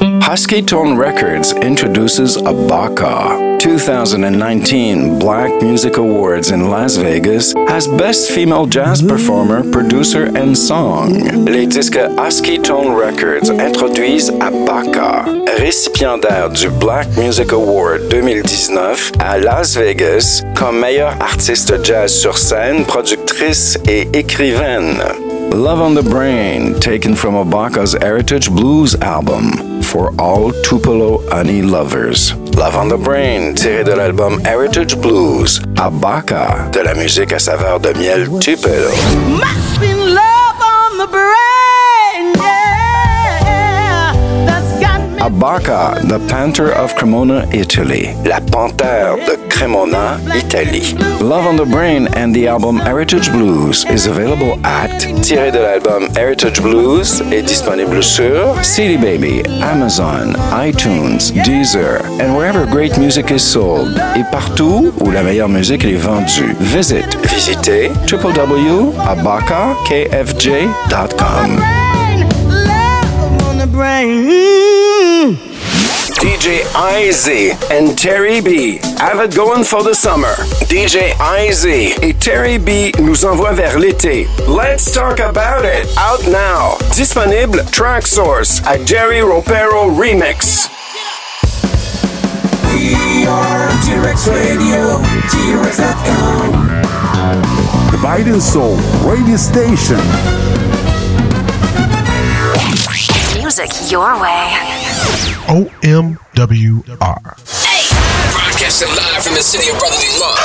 Husky Tone Records introduces Abaka. 2019 Black Music Awards in Las Vegas as Best Female Jazz Performer, Producer and Song. Les disques Husky Tone Records introduisent Abaka, récipiendaire du Black Music Award 2019 à Las Vegas comme meilleure artiste jazz sur scène, productrice et écrivaine. Love on the Brain, taken from Abaka's Heritage Blues album for all Tupelo honey lovers. Love on the Brain, tiré de l'album Heritage Blues, Abaka, de la musique à saveur de miel Tupelo. Abaka, the Panther of Cremona, Italy. La Panthère de Cremona, Italie. Love on the Brain and the album Heritage Blues is available at tiré de l'album Heritage Blues est disponible sur CD Baby, Amazon, iTunes, Deezer, and wherever great music is sold et partout où la meilleure musique est vendue. Visit, visitez www.abakakfj.com. brain, DJ IZ and Terry B have it going for the summer. DJ IZ et Terry B nous envoient vers l'été. Let's talk about it. Out now. Disponible Track Source à Jerry Ropero Remix. We are T-Rex Radio, T-Rex.com. The Biden Soul radio station. Music your way. OMWR. Broadcasting live from the city of brotherly love.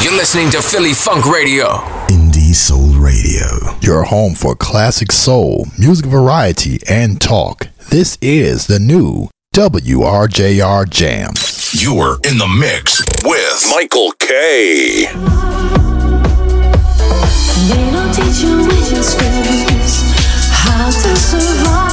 You're listening to Philly Funk Radio. Indie Soul Radio. Your home for classic soul, music variety, and talk. This is the new WRJR Jam. You're in the mix with Michael K. survive.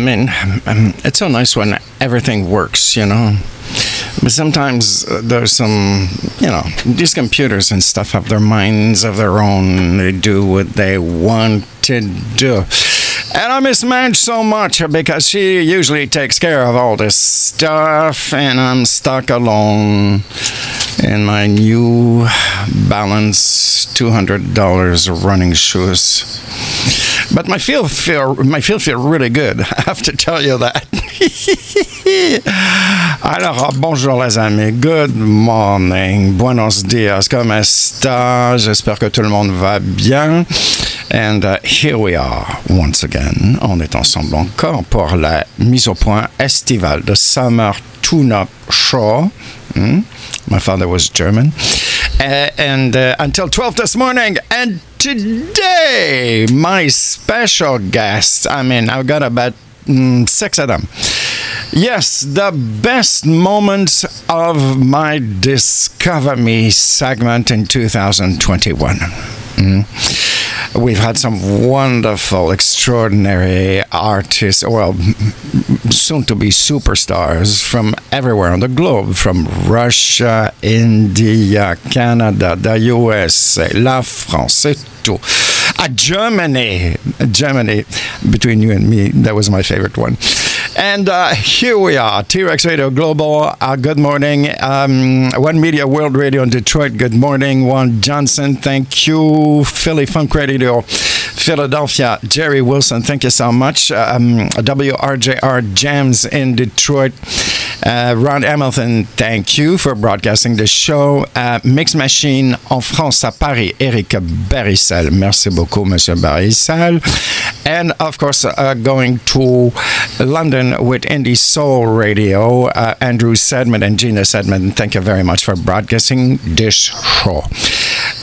Mean, um, it's so nice when everything works, you know. But sometimes uh, there's some, you know, these computers and stuff have their minds of their own. They do what they want to do. And I miss Madge so much because she usually takes care of all this stuff, and I'm stuck alone in my new Balance $200 running shoes. But my feel feel my feel feel really good. I have to tell you that. Alors bonjour les amis. Good morning. Buenos dias. Comment? J'espère que tout le monde va bien. And uh, here we are once again. On est ensemble encore pour la mise au point estivale de Summer Tune-Up Show. Hmm? My father was German. Uh, and uh, until 12 this morning. And today, my special guest, I mean, I've got about mm, six of them. Yes, the best moments of my Discover Me segment in 2021. Mm. We've had some wonderful, extraordinary artists, well, soon to be superstars from everywhere on the globe, from Russia, India, Canada, the USA, la France, tout. Uh, Germany, Germany, between you and me, that was my favorite one. And uh, here we are, T Rex Radio Global. Uh, good morning. Um, One Media World Radio in Detroit. Good morning. One Johnson. Thank you. Philly Funk Radio. Philadelphia, Jerry Wilson, thank you so much. Um, WRJR Jams in Detroit. Uh, Ron Hamilton, thank you for broadcasting the show. Uh, Mix Machine en France à Paris, Eric Barissal. Merci beaucoup, Monsieur Barissal. And of course, uh, going to London with Indie Soul Radio, uh, Andrew Sedman and Gina Sedman. Thank you very much for broadcasting this show.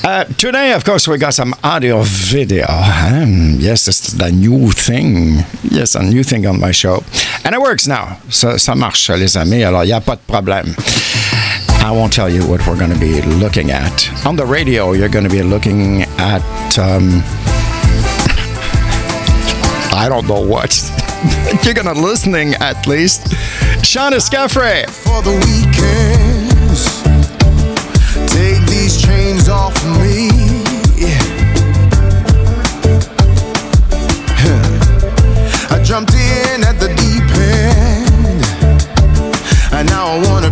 Uh, today, of course, we got some audio video. Um, yes, it's the new thing. Yes, a new thing on my show. And it works now. Ça, ça marche, les amis. Alors, il n'y a pas de problème. I won't tell you what we're going to be looking at. On the radio, you're going to be looking at. Um, I don't know what. You're gonna listening at least. Shaun Escoffery. For the weekends, take these chains off me. Jumped in at the deep end, and now I wanna.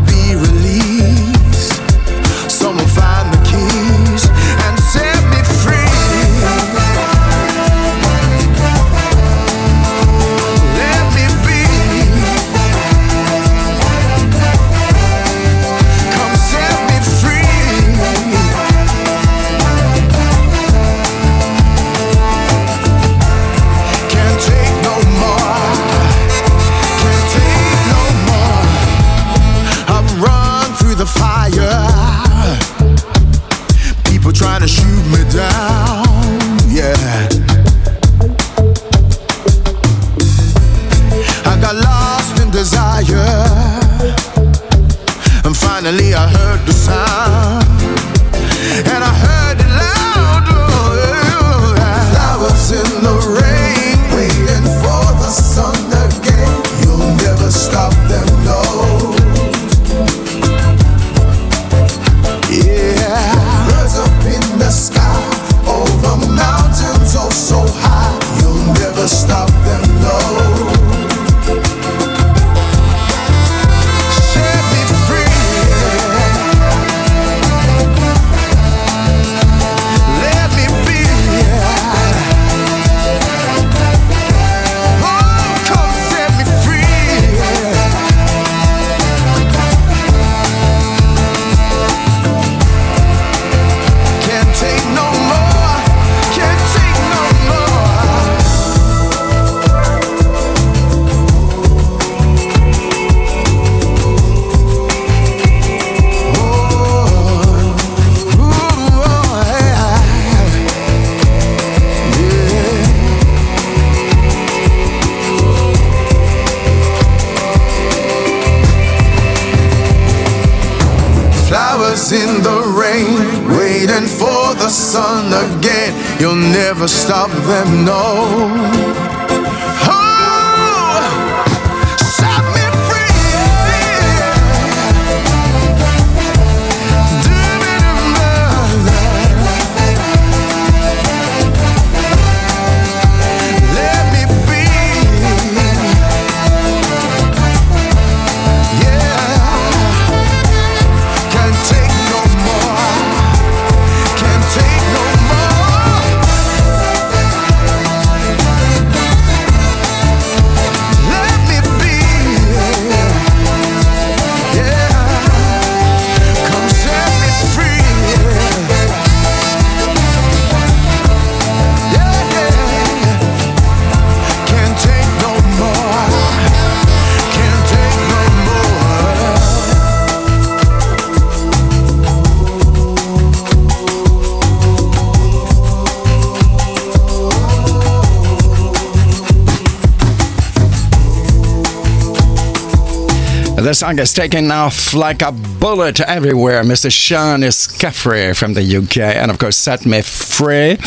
Song is taking off like a bullet everywhere. Mr. Shaun Escoffery from the UK, and of course, Set Me Free.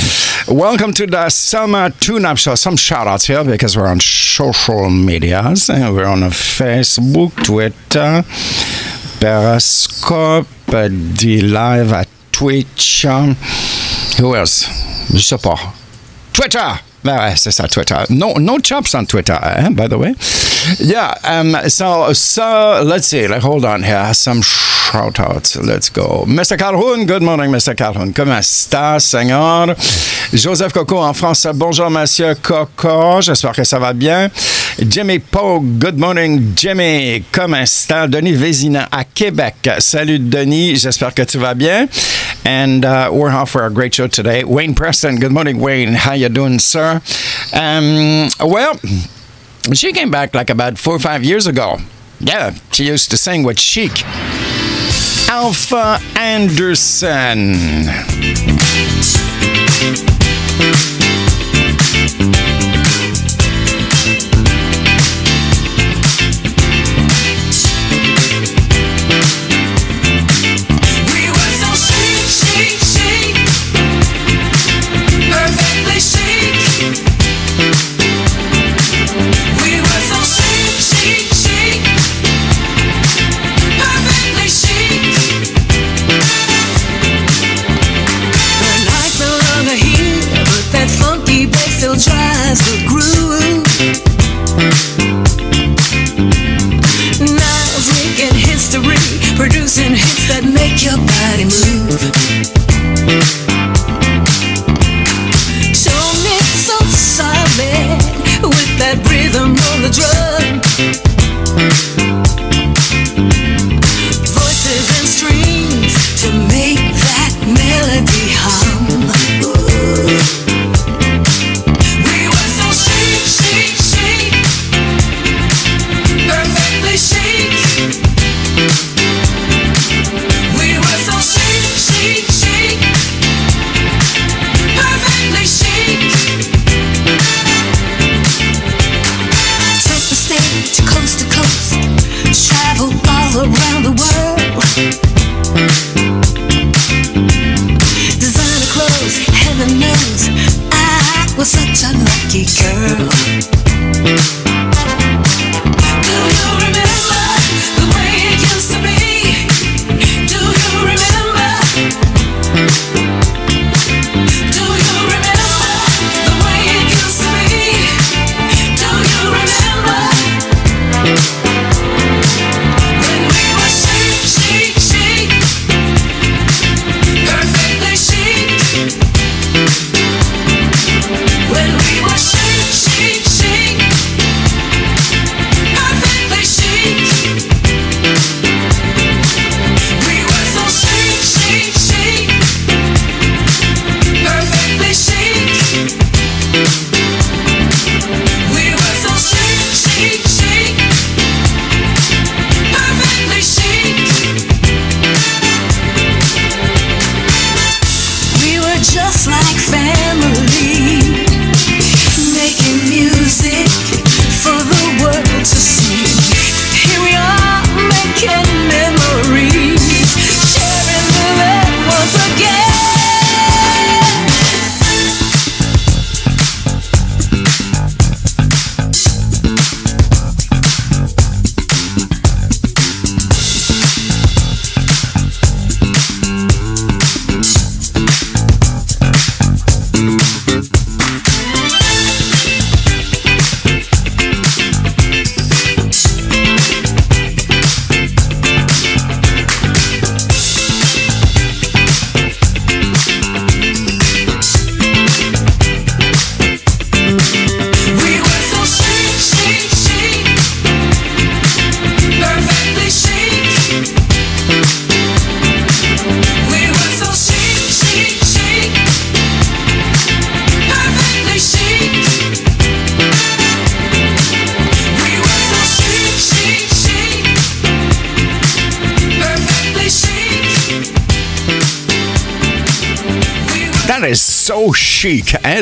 Welcome to the summer tune-up show. Some shout-outs here because we're on social medias. We're on Facebook, Twitter, Periscope, D Live at Twitch. um, Who else? Je sais pas. Twitter! Ouais, c'est ça, Twitter. No, no chops on Twitter, eh, by the way. Yeah, um, so, so, let's see, like, hold on here, some shout outs. Let's go. Mr. Calhoun, good morning, Mr. Calhoun. Comment está, Seigneur? Joseph Coco en France, bonjour, Monsieur Coco. J'espère que ça va bien. Jimmy Pogue, good morning, Jimmy. Comment está? Denis Vézina à Québec. Salut, Denis. J'espère que tu vas bien. And uh, we're off for a great show today. Wayne Preston, good morning, Wayne. How you doing, sir? Um, well, she came back like about four or five years ago. Yeah, she used to sing with Chic. Alfa Anderson.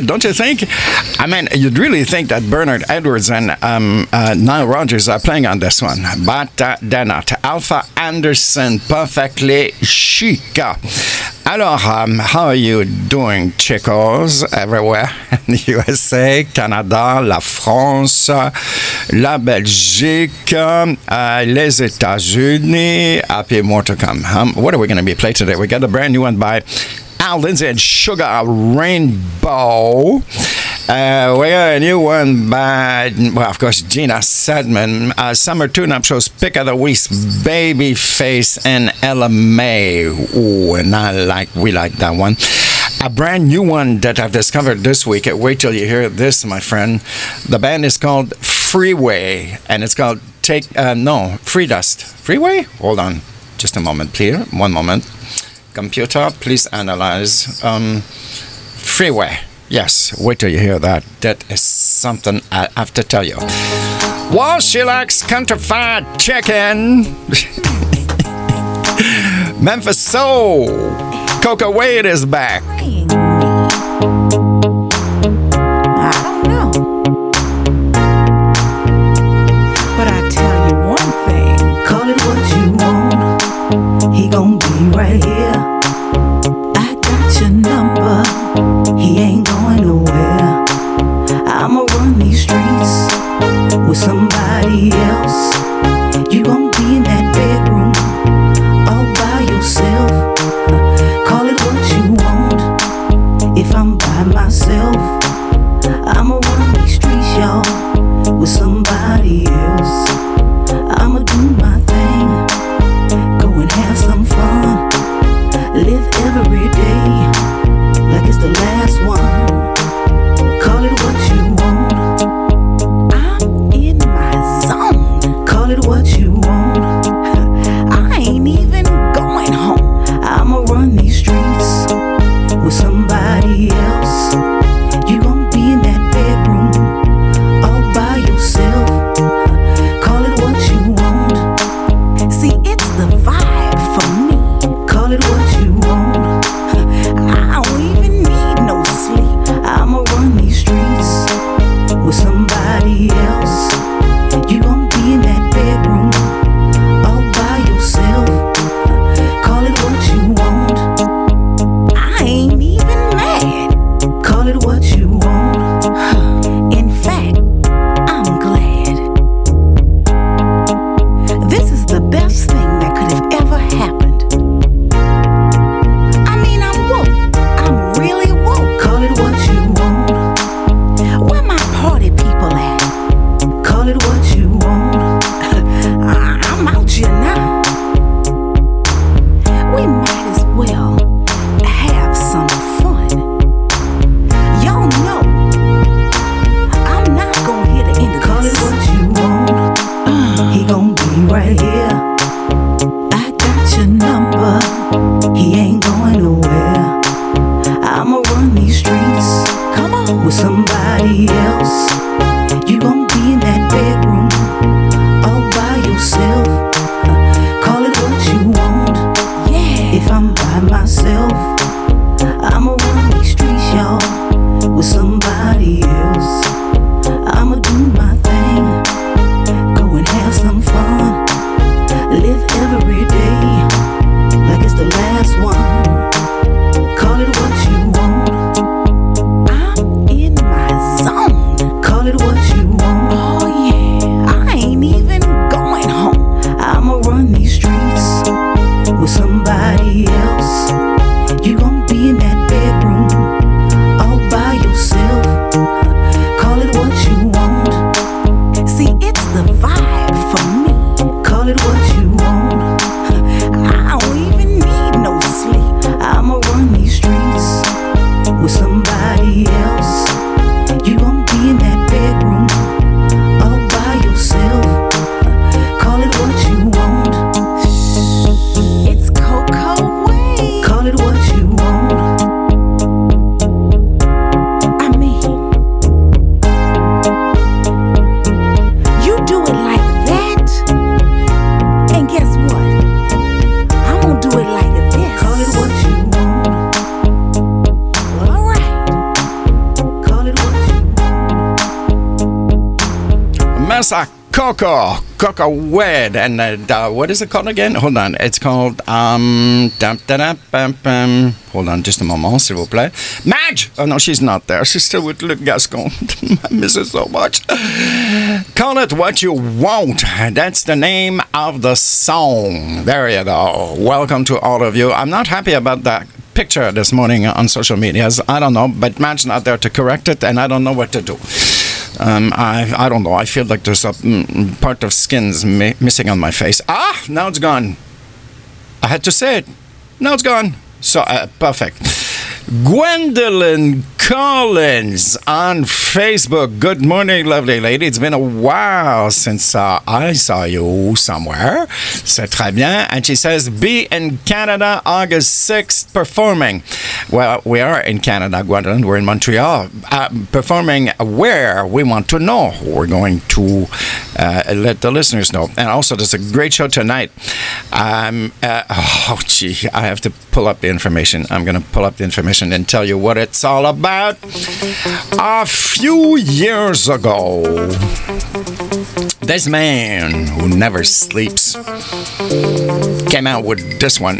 Don't you think? I mean, you'd really think that Bernard Edwards and um, uh, Nile Rodgers are playing on this one, but uh, they're not. Alfa Anderson, perfectly chic. Alors, um, how are you doing, chicos, everywhere in the USA, Canada, la France, la Belgique, uh, les États-Unis, happy more to come. Um, what are we going to be playing today? We got a brand new one by Al Lindsay and Sugar Rainbow. Uh, we got a new one by, well, of course, Gina Sedman. Uh, summer tune-up shows Pick of the Week's Babyface and Ella Mai. Ooh, and I like, we like that one. A brand new one that I've discovered this week. Wait till you hear this, my friend. The band is called Freeway, and it's called Take, uh, no, Free Dust. Freeway? Hold on. Just a moment, please. One moment. Computer, please analyze. Um, freeway. Yes, wait till you hear that. That is something I have to tell you. Well, she likes counterfeit chicken. Memphis Soul. Coca Wade is back. Somebody else. Coco, Coco Wed, and uh, what is it called again? Hold on, it's called um, dum, da, da, hold on, just a moment, s'il vous plaît. Madge! Oh no, she's not there. She's still with Luc Gascon. I miss her so much. Call it what you want. That's the name of the song. There you go. Welcome to all of you. I'm not happy about that picture this morning on social medias. I don't know, but Madge's not there to correct it, and I don't know what to do. Um, I I don't know. I feel like there's a mm, part of skin's mi- missing on my face. Ah, now it's gone. I had to say it. Now it's gone. So uh, perfect. Gwendolyn Collins on Facebook. Good morning, lovely lady. It's been a while since uh, I saw you somewhere. C'est très bien. And she says, be in Canada August 6th performing. Well, we are in Canada, Gwendolyn. We're in Montreal. Uh, performing where? We want to know. We're going to uh, let the listeners know. And also, there's a great show tonight. Um, uh, oh, gee, I have to pull up the information. I'm going to pull up the information and tell you what it's all about. A few years ago, this man who never sleeps came out with this one.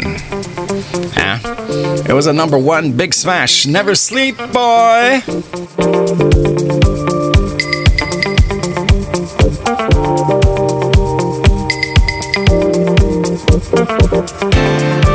Huh? It was a number one big smash. Never sleep, boy. Let's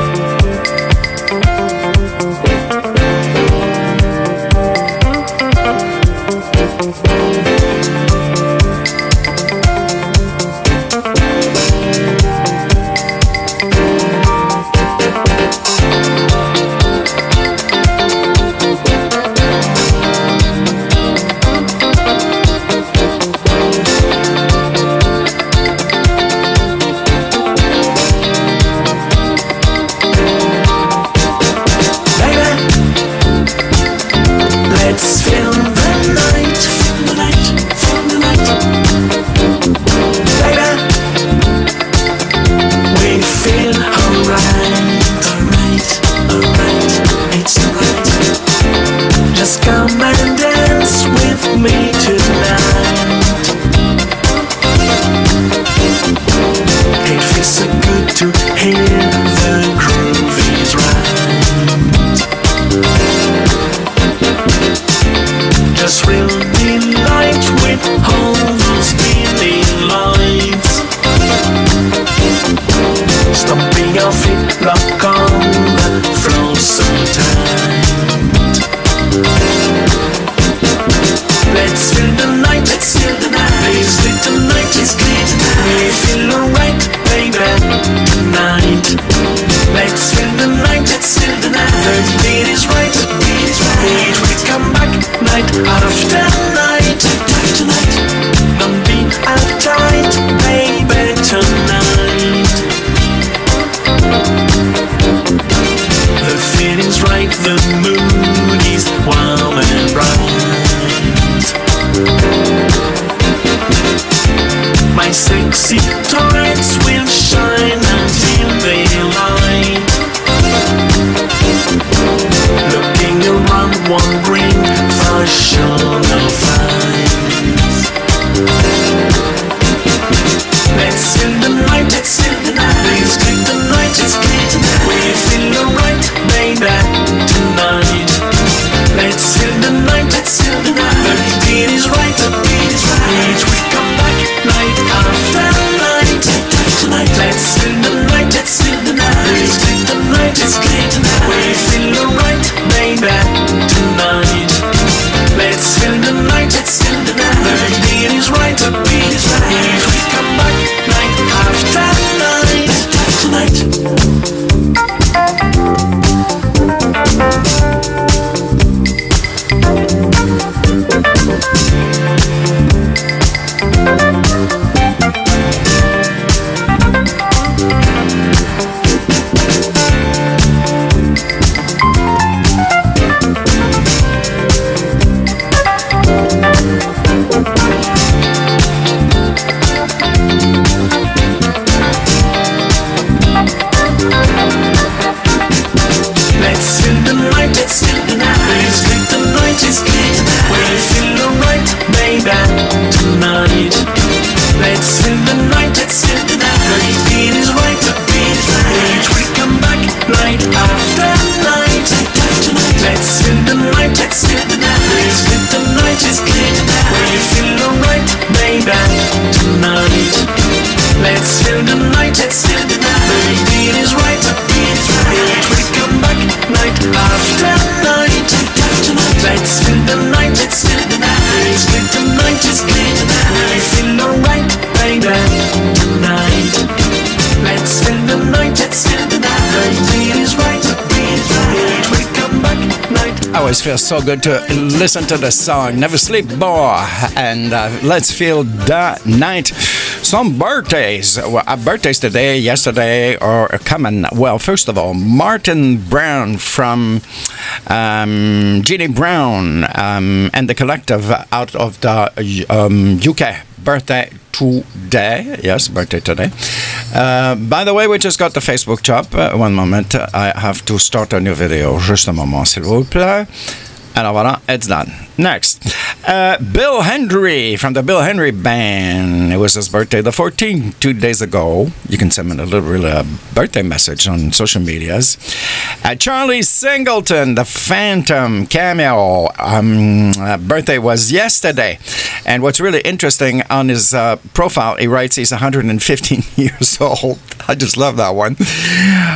night. I always feel so good to listen to the song Never Sleep Boy and uh, Let's Feel the Night. Some birthdays, well, uh, birthdays today, yesterday, or coming. Well, first of all, Martin Brown from um, Jeannie Brown um, and the collective out of the um, UK. Birthday today. Yes, birthday today. Uh, by the way, we just got the Facebook job. Uh, one moment. I have to start a new video. Juste un moment, s'il vous plaît. Alors voilà, it's done. Next, uh, Bill Hendry from the Bill Henry Band. It was his birthday, the 14th, two days ago. You can send me a little uh, birthday message on social medias. Uh, Charlie Singleton, the Phantom cameo. Um, uh, birthday was yesterday. And what's really interesting on his uh, profile, he writes he's 115 years old. I just love that one.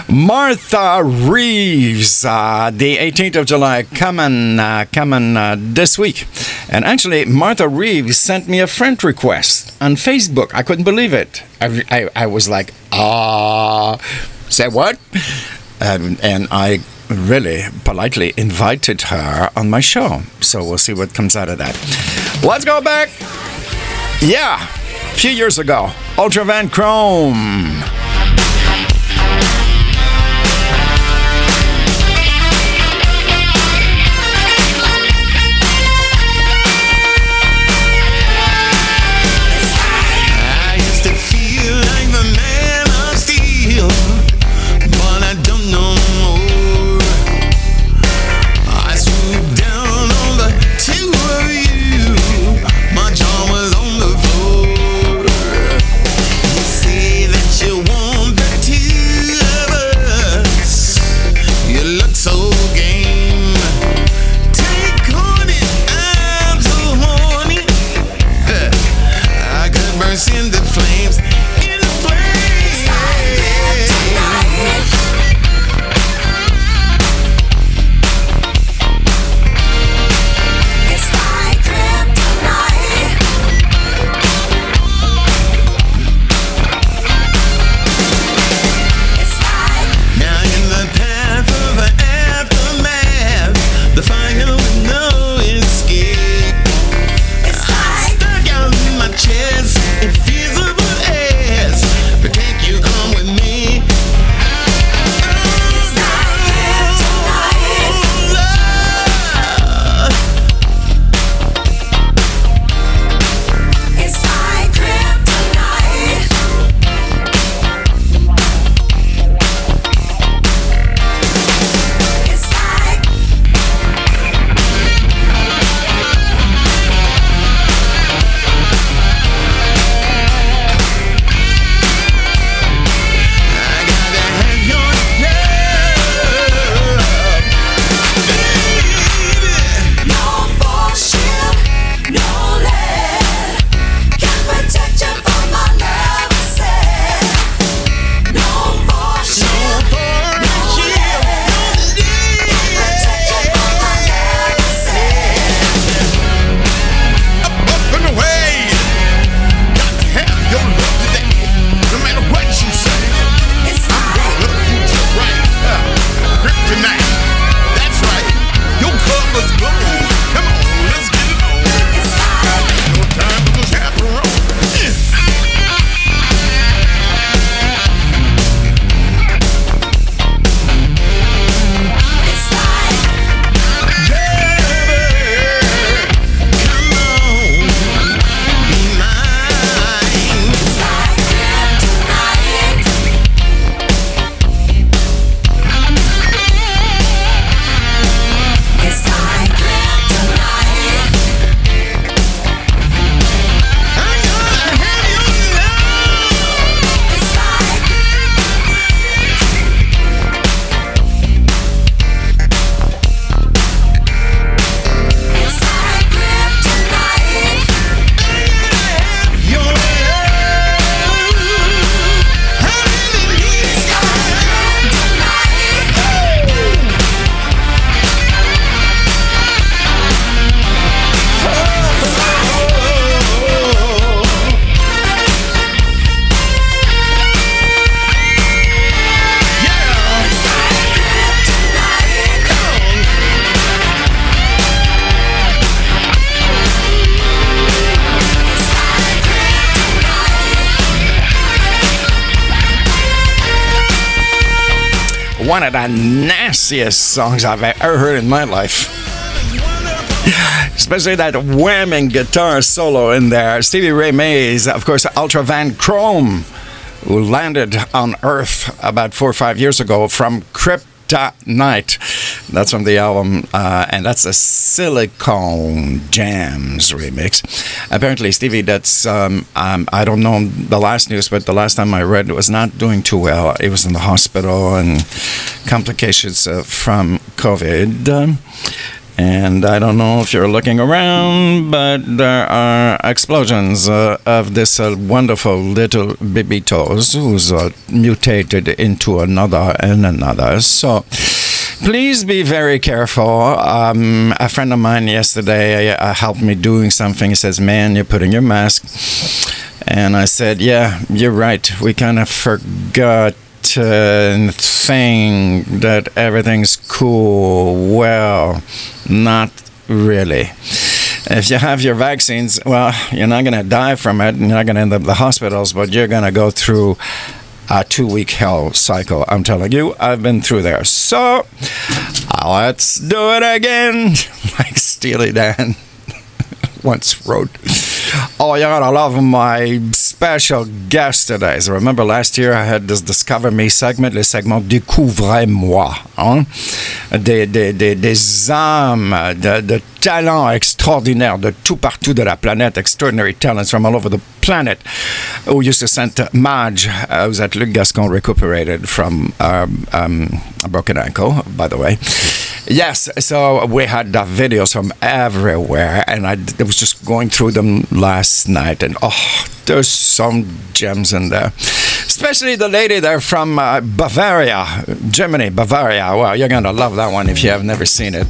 Martha Reeves, uh, the 18th of July, coming, uh, coming uh, this week. And actually, Martha Reeves sent me a friend request on Facebook. I couldn't believe it. I, I, I was like, ah, say what? Um, and I really politely invited her on my show. So we'll see what comes out of that. Let's go back. Yeah, a few years ago, Ultra Van Chrome. One of the nastiest songs I've ever heard in my life. Especially that whamming guitar solo in there. Stevie Ray Mays, of course, Ultra Van Chrome, who landed on Earth about four or five years ago from Kryptonite. That's from the album, uh, and that's a Silicone Jams remix. Apparently, Stevie, that's, um, um, I don't know the last news, but the last time I read, it was not doing too well. He was in the hospital and complications uh, from COVID. Um, and I don't know if you're looking around, but there are explosions uh, of this uh, wonderful little Bibitos who's uh, mutated into another and another. So please be very careful. Um, a friend of mine yesterday uh, helped me doing something. He says, Man, you're putting your mask. And I said, Yeah, you're right. We kind of forgot uh, thing that everything's cool. Well, not really. If you have your vaccines, well, you're not going to die from it. and You're not going to end up in the hospitals, but you're going to go through a two week hell cycle. I'm telling you, I've been through there. So let's do it again, like Steely Dan once wrote. Oh, you're gonna love my special guest today. So remember last year I had this Discover Me segment, le segment Découvrez-moi. Hein? Des, des, des, des âmes, de, de talents extraordinaires de tout partout de la planète, extraordinary talents from all over the planet, who used to send Madge, uh, who's at Luc Gascon, recuperated from um, um, a broken ankle, by the way. Yes, so we had the videos from everywhere, and I, I was just going through them last night, and oh, there's some gems in there. Especially the lady there from uh, Bavaria, Germany, Bavaria. Wow, you're gonna love that one if you have never seen it.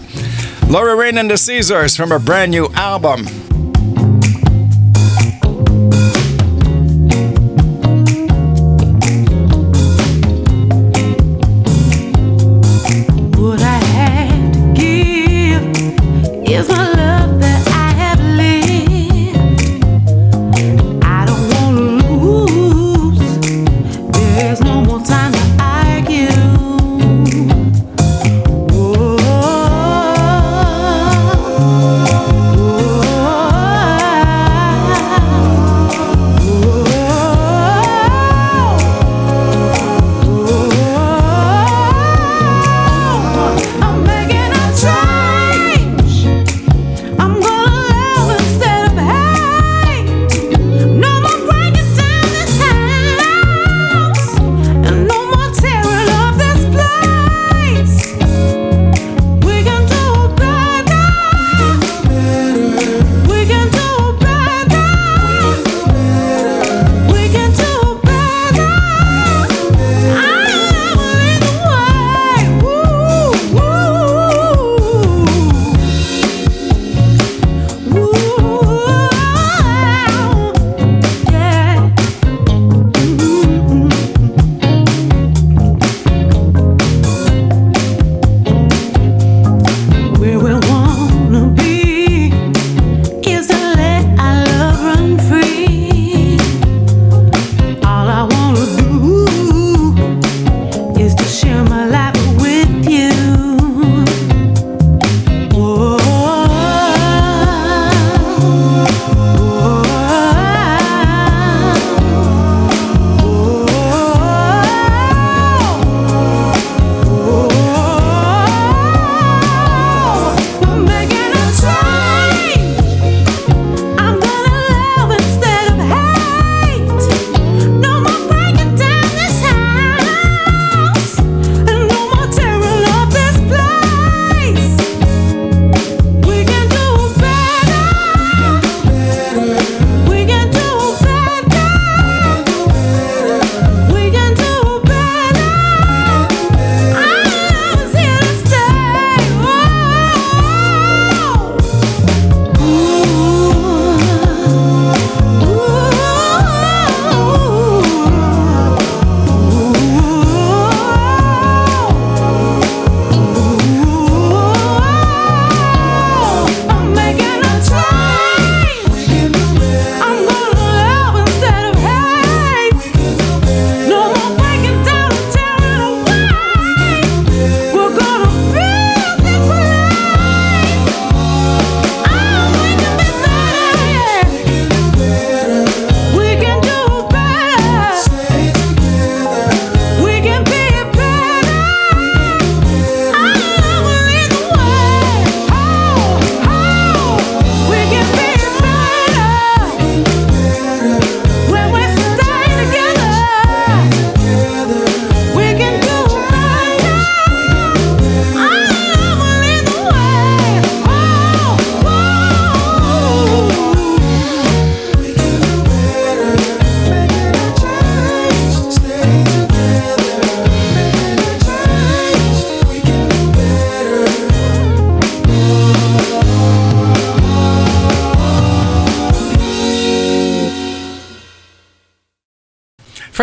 Laura Rain and the Caesars from a brand new album.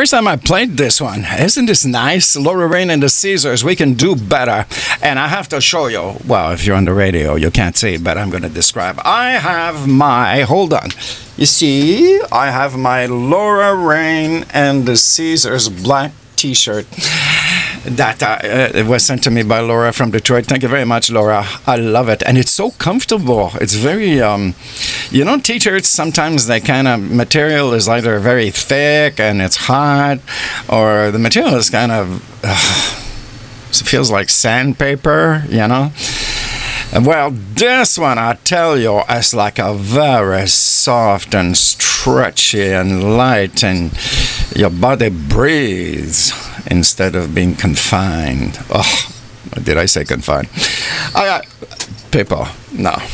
First time I played this one. Isn't this nice? Laura Rain and the Caesars, we can do better. And I have to show you. Well, if you're on the radio, you can't see but I'm going to describe. I have my, hold on. You see, I have my Laura Rain and the Caesars black t shirt that uh, uh, was sent to me by Laura from Detroit. Thank you very much, Laura. I love it, and it's so comfortable. It's very, um, you know, t-shirts. Sometimes they kind of material is either very thick and it's hot, or the material is kind of uh, feels like sandpaper. You know. Well, this one, I tell you, is like a very soft and stretchy and light, and your body breathes instead of being confined. Oh, did I say confined? I got people. No.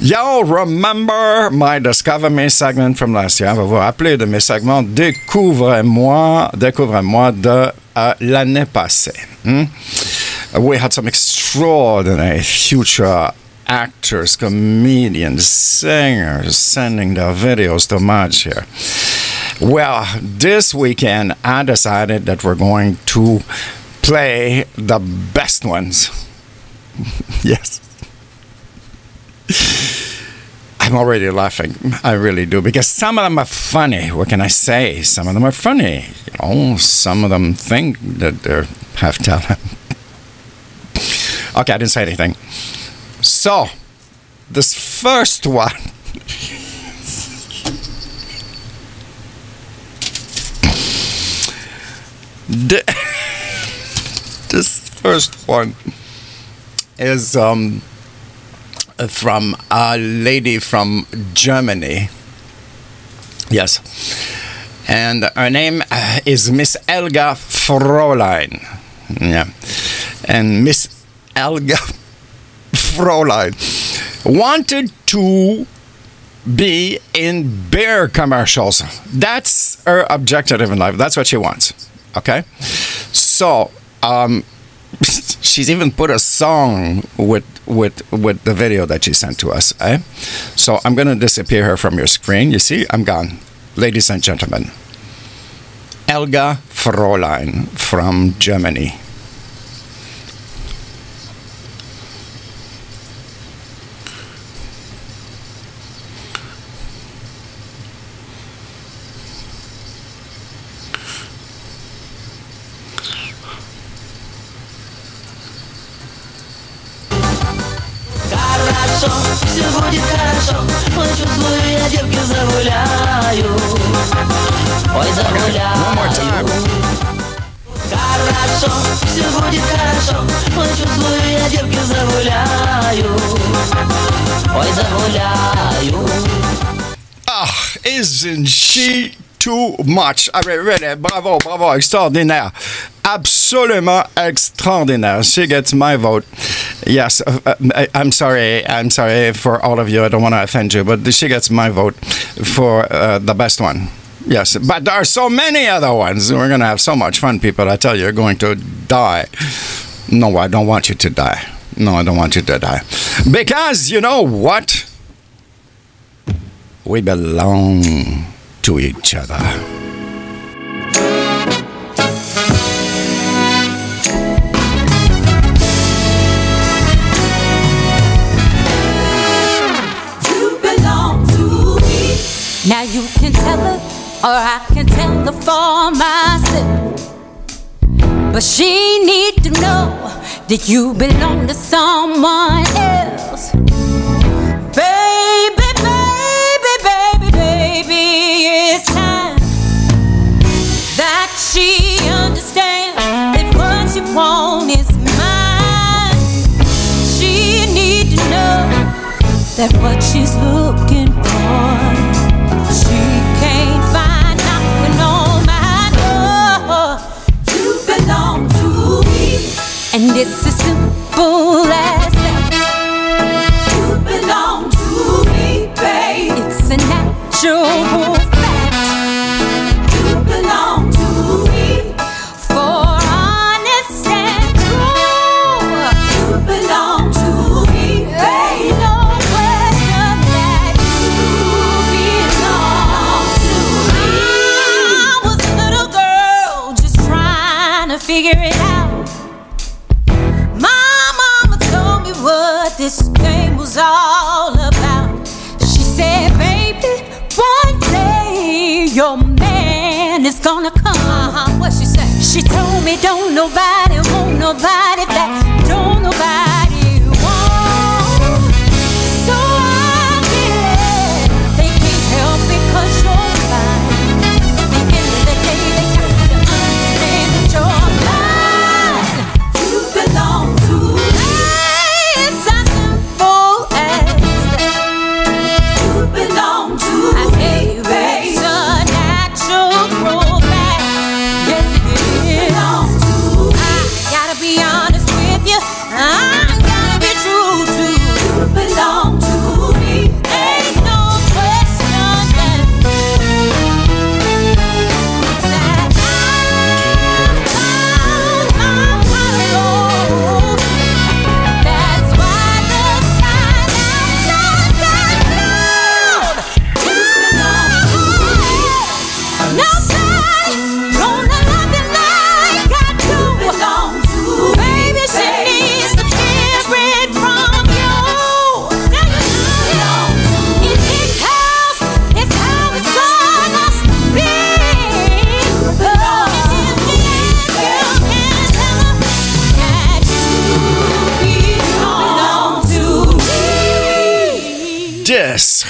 Y'all remember my Discover Me segment from last year. Vous vous rappelez de mes segments Découvre-moi, Découvre-moi de euh, l'année passée. hmm? Uh, we had some extraordinary future actors, comedians, singers sending their videos to March here. Well, this weekend I decided that we're going to play the best ones. yes. I'm already laughing. I really do because some of them are funny. What can I say? Some of them are funny. Know, some of them think that they have talent. Okay, I didn't say anything. So, this first one. The- this first one is um, from a lady from Germany. Yes. And her name uh, is Miss Elga Fräulein. Yeah. And Miss Elga Fräulein wanted to be in beer commercials. That's her objective in life. That's what she wants. Okay? So, um, she's even put a song with with with the video that she sent to us. Eh? So I'm gonna disappear her from your screen. You see, I'm gone, ladies and gentlemen. Elga Fräulein from Germany. Too much? Ah, bravo, bravo, extraordinaire. Absolument extraordinaire. She gets my vote. Yes, uh, uh, I'm sorry. I'm sorry for all of you. I don't want to offend you, but she gets my vote for uh, the best one. Yes, but there are so many other ones. We're going to have so much fun, people. I tell you, you're going to die. No, I don't want you to die. No, I don't want you to die. Because you know what? We belong to each other. You belong to me. Now you can tell her, or I can tell her for myself. But she need to know that you belong to someone else. Baby, baby, she understands that what you want is mine. She need to know that what she's looking for, she can't find knocking on my door. You belong to me. And it's as simple as that. You belong to me, babe. It's a natural all about. She said, baby, one day your man is gonna come. Uh-huh, what she said? She told me, don't nobody want nobody that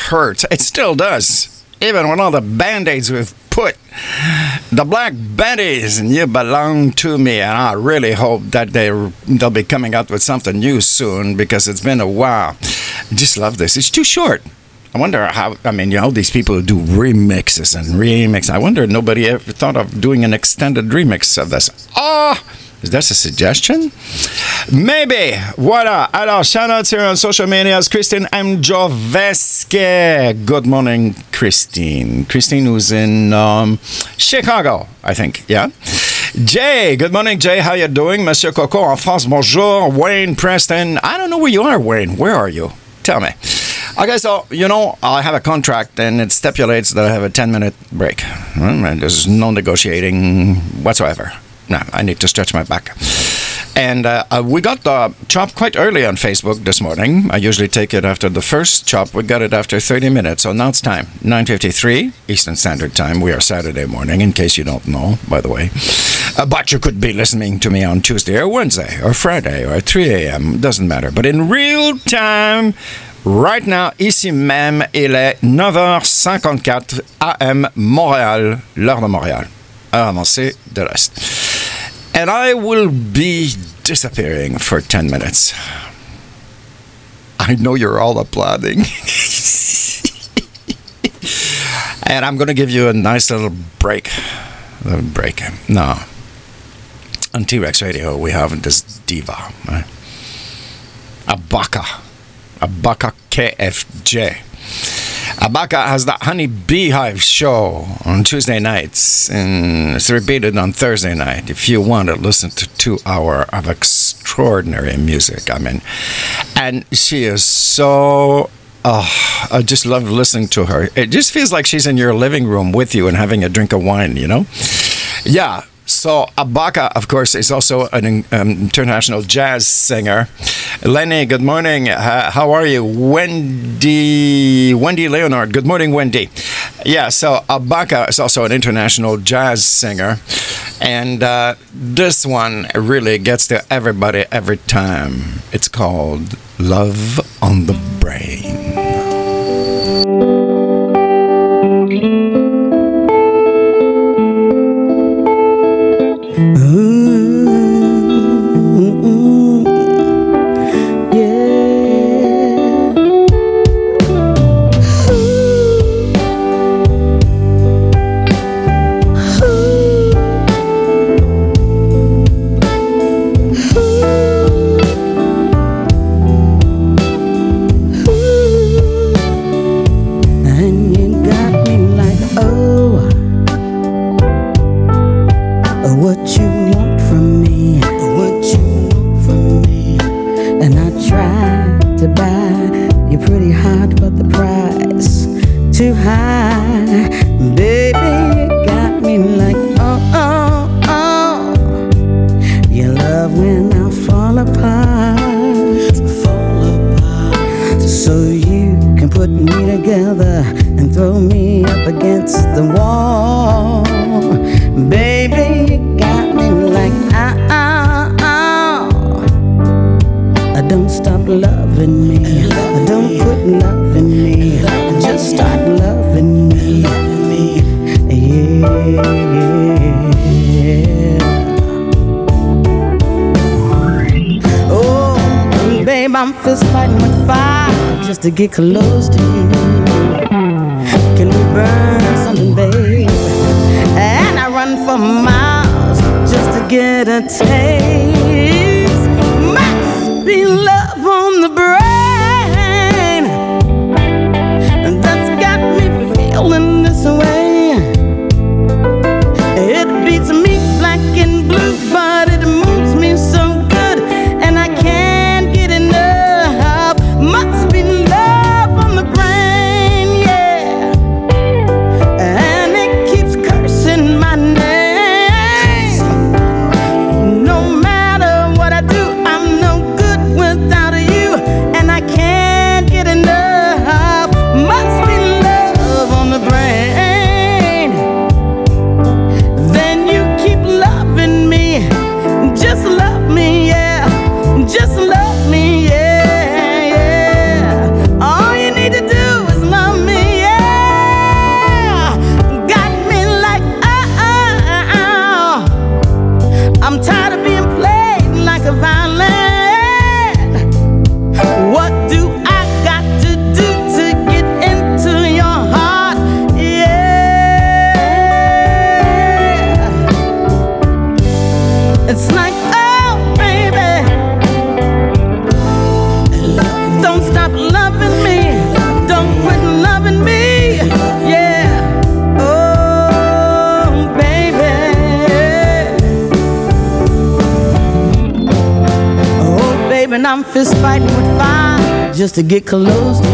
hurts. It still does. Even with all the band aids we've put. The Black Betties, and you belong to me. And I really hope that they, they'll be coming out with something new soon because it's been a while. I just love this. It's too short. I wonder how, I mean, you know, these people do remixes and remix. I wonder nobody ever thought of doing an extended remix of this. Ah! Is that a suggestion? Maybe. Voilà. Alors, shout out here on social medias. Christine M. Joveske. Good morning, Christine. Christine, who's in um, Chicago, I think. Yeah. Jay, good morning, Jay. How you doing? Monsieur Coco en France, bonjour. Wayne Preston. I don't know where you are, Wayne. Where are you? Tell me. Okay, so, you know, I have a contract and it stipulates that I have a 10 minute break. There's no negotiating whatsoever. No, I need to stretch my back. And uh, uh, we got the chop quite early on Facebook this morning. I usually take it after the first chop. We got it after 30 minutes, so now it's time. 9.53 Eastern Standard Time. We are Saturday morning, in case you don't know, by the way. Uh, but you could be listening to me on Tuesday or Wednesday or Friday or at 3 a.m. Doesn't matter. But in real time, right now, ici même, il est 9h54 AM Montréal, l'heure de Montréal. Heure avancée de l'Est. And I will be disappearing for 10 minutes. I know you're all applauding. and I'm going to give you a nice little break. Little break. No. On T Rex Radio, we have this diva, right? Abaka. Abaka KFJ. Abaka has the Honey Beehive show on Tuesday nights, and it's repeated on Thursday night. If you want to listen to two hour of extraordinary music, I mean, and she is so. Oh, I just love listening to her. It just feels like she's in your living room with you and having a drink of wine, you know? Yeah. So Abaka, of course, is also an um, international jazz singer. Lenny, good morning. Uh, how are you? Wendy, Wendy Leonard. Good morning, Wendy. Yeah. So Abaka is also an international jazz singer, and uh, this one really gets to everybody every time. It's called "Love on the Brain." And throw me up against the wall. Baby, you got me like, ah, ah, ah. Don't stop loving me. Don't quit loving me. Just start loving me. Yeah, yeah. Oh, babe, I'm fist fighting with fire just to get close to you burn something, babe. And I run for miles just to get a taste. to get close.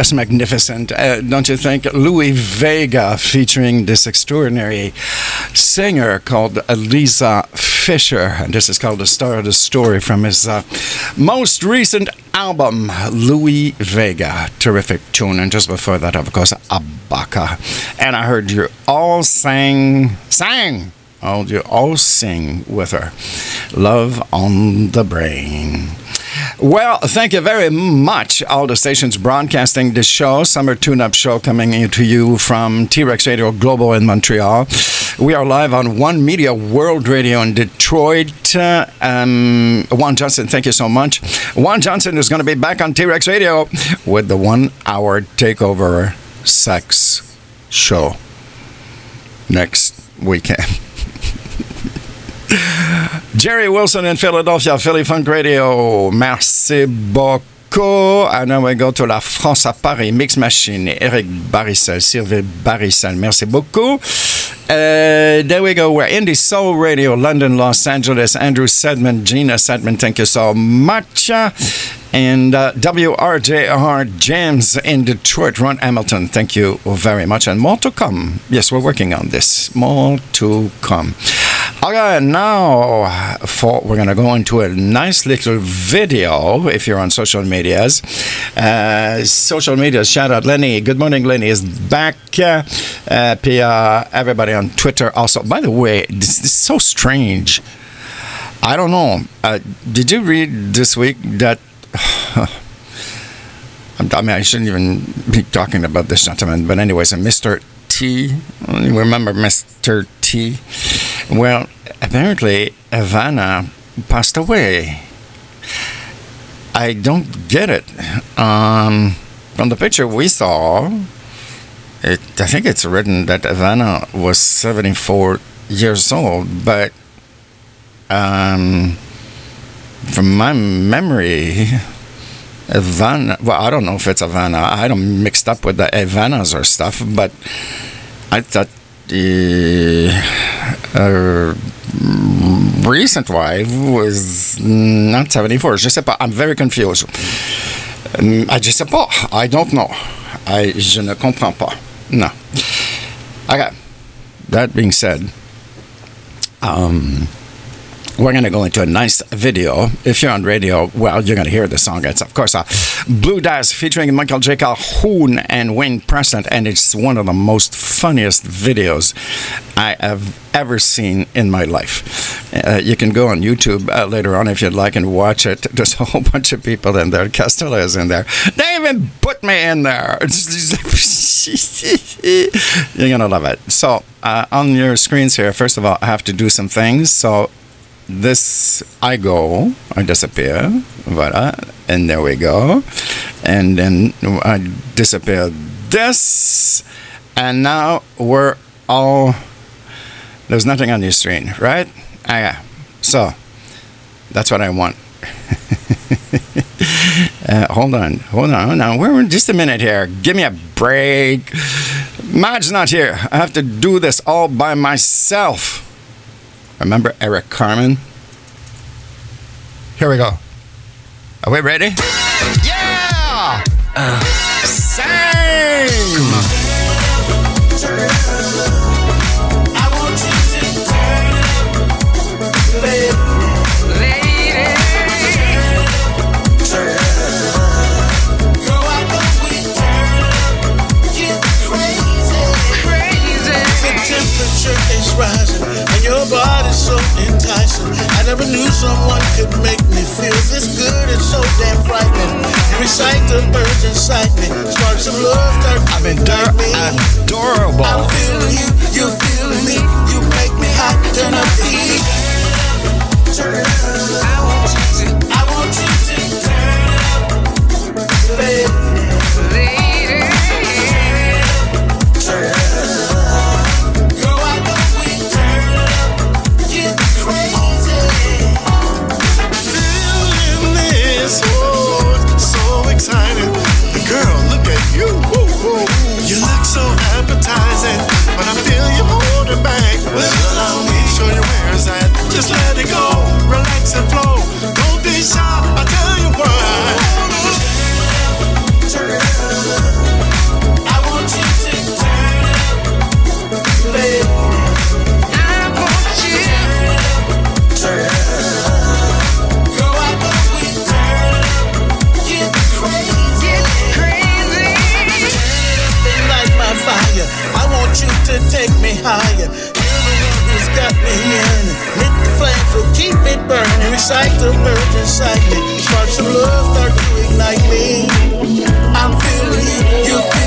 Just magnificent, uh, don't you think? Louie Vega featuring this extraordinary singer called Lisa Fischer. And this is called The Star of the Story from his uh, most recent album, Louie Vega. Terrific tune. And just before that, of course, Abaka. And I heard you all sang, sang. Oh, you all sing with her. Love on the Brain. Well, thank you very much. All the stations broadcasting this show, Summer Tune Up Show, coming into you from T Rex Radio Global in Montreal. We are live on One Media World Radio in Detroit. Uh, um, Juan Johnson, thank you so much. Juan Johnson is going to be back on T Rex Radio with the one hour takeover sex show next weekend. Jerry Wilson in Philadelphia, Philly Funk Radio. Merci beaucoup. And now we go to La France à Paris, Mix Machine, Eric Barissel, Sylvie Barissel. Merci beaucoup. Uh, there we go. We're Indie Soul Radio, London, Los Angeles. Andrew Sedman, Gina Sedman, thank you so much. And uh, WRJR James in Detroit, Ron Hamilton, thank you very much. And more to come. Yes, we're working on this. More to come. Okay, now for, we're to go into a nice little video if you're on social medias. Uh, social medias, shout out Lenny. Good morning, Lenny is back. Uh, uh, uh, everybody on Twitter also. By the way, this, this is so strange. I don't know. Uh, did you read this week that? I mean, I shouldn't even be talking about this gentleman, but anyways, Mr. Remember Mr. T? Well, apparently, Ivana passed away. I don't get it. Um, from the picture we saw, it, I think it's written that Ivana was 74 years old, but um, from my memory, Ivana, well, I don't know if it's Ivana. I don't mixed up with the Ivanas or stuff, but I thought the uh, recent wife was not 74. Je sais pas. I'm very confused. Um, I je sais pas. I don't know. I, je ne comprends pas. No. Okay. That being said, um, we're going to go into a nice video. If you're on radio, well, you're going to hear the song. It's, of course, uh, Blue Daz featuring Michael J. Calhoun and Wayne Preston, and it's one of the most funniest videos I have ever seen in my life. Uh, you can go on YouTube uh, later on if you'd like and watch it. There's a whole bunch of people in there. Costello is in there. They even put me in there. You're going to love it. So, uh, on your screens here, first of all, I have to do some things. So, this I go, I disappear, voila, and there we go, and then I disappear this, and now we're all. There's nothing on your screen, right? Ah, yeah. So that's what I want. uh, hold on, hold on, hold on. We're just a minute here. Give me a break. Mad's not here. I have to do this all by myself. Remember Eric Carmen? Here we go. Are we ready? Yeah! Uh, sing! Come on. Your body's so enticing. I never knew someone could make me feel this good. It's so damn frightening. You recite the birds inside me. Sparks of love start I mean, they're adorable. I'm feeling you, you're feeling me. You make me hot, turn up the heat. Turn it up. Keep it burning. Recite the urge inside me. Sparks of love start to ignite me. I'm feeling you, you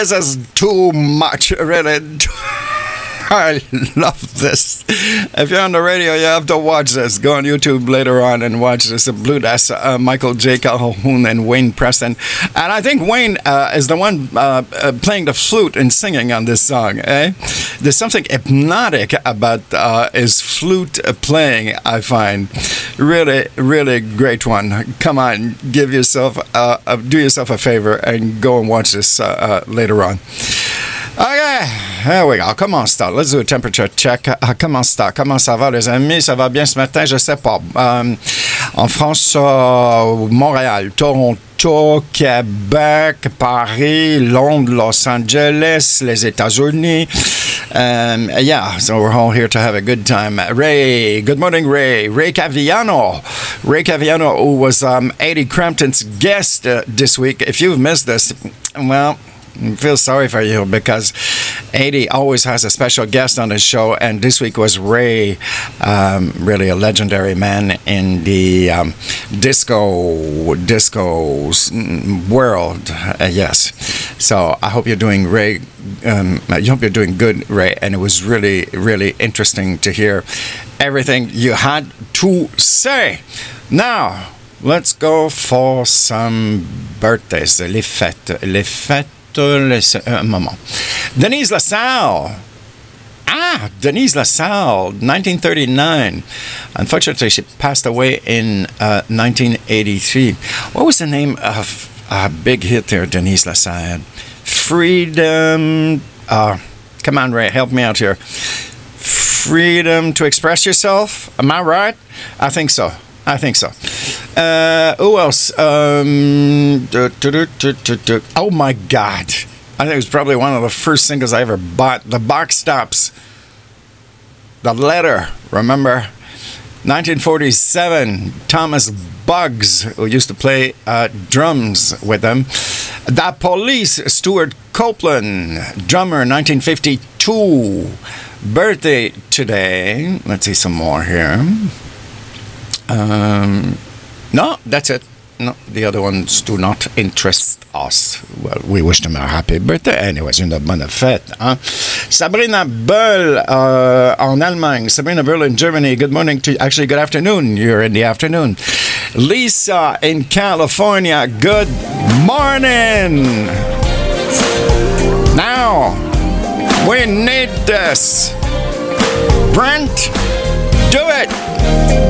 This is too much, really. I love this. If you're on the radio, you have to watch this. Go on YouTube later on and watch this. Blue, that's uh, Michael J. Calhoun and Wayne Preston. And I think Wayne uh, is the one uh, uh, playing the flute and singing on this song. Eh? There's something hypnotic about uh, his flute playing, I find. Really, really great one. Come on, give yourself, uh, uh, do yourself a favor and go and watch this uh, uh, later on. Okay, there we go. Comment ça? Let's do a temperature check. Comment ça? Comment ça va, les amis? Ça va bien ce matin? Je sais pas. Euh, en France, euh, Montréal, Toronto, Québec, Paris, Londres, Los Angeles, les États-Unis. Um, yeah, so we're all here to have a good time. Ray, good morning, Ray. Ray Caviano. Ray Caviano, who was um, Eddie Crampton's guest uh, this week. If you've missed this, well, feel sorry for you because 80 always has a special guest on his show, and this week was Ray, um, really a legendary man in the um, disco disco world. Uh, yes, So I hope you're doing Ray. Um, I hope you're doing good, Ray. And it was really, really interesting to hear everything you had to say. Now let's go for some birthdays. Les fêtes, les fêtes. Un moment. Denise LaSalle. Ah, Denise LaSalle, 1939. Unfortunately, she passed away in uh, 1983. What was the name of a big hit there, Denise LaSalle? Freedom. Uh, come on, Ray, help me out here. Freedom to express yourself. Am I right? I think so. I think so. Uh, who else? Um, oh my God. I think it was probably one of the first singles I ever bought. The Box Tops. The Letter. Remember? 1947. Thomas Boggs, who used to play uh, drums with them. The Police. Stewart Copeland, drummer, 1952. Birthday today. Let's see some more here. Um, no, that's it. No, the other ones do not interest us. Well, we wish them a happy birthday. Anyways, une bonne fête. Hein? Sabrina Bull uh, en Allemagne. Sabrina Bull in Germany. Good morning to Actually, good afternoon. You're in the afternoon. Lisa in California. Good morning. Now, we need this. Brent, do it.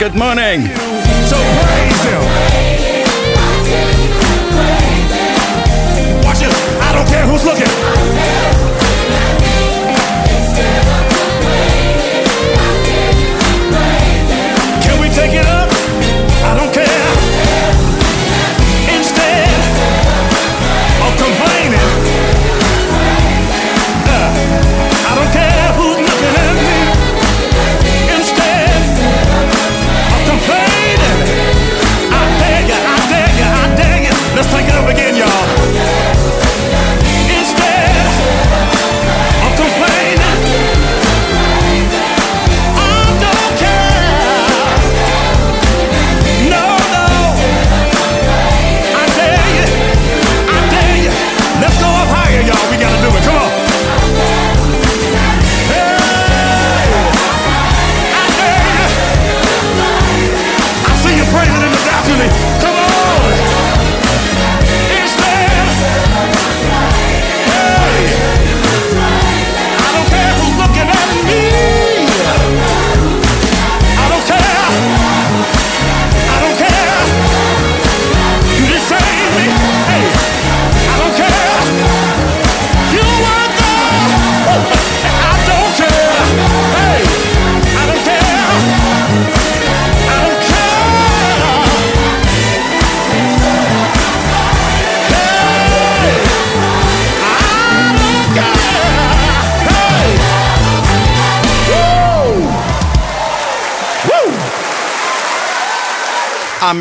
Good morning.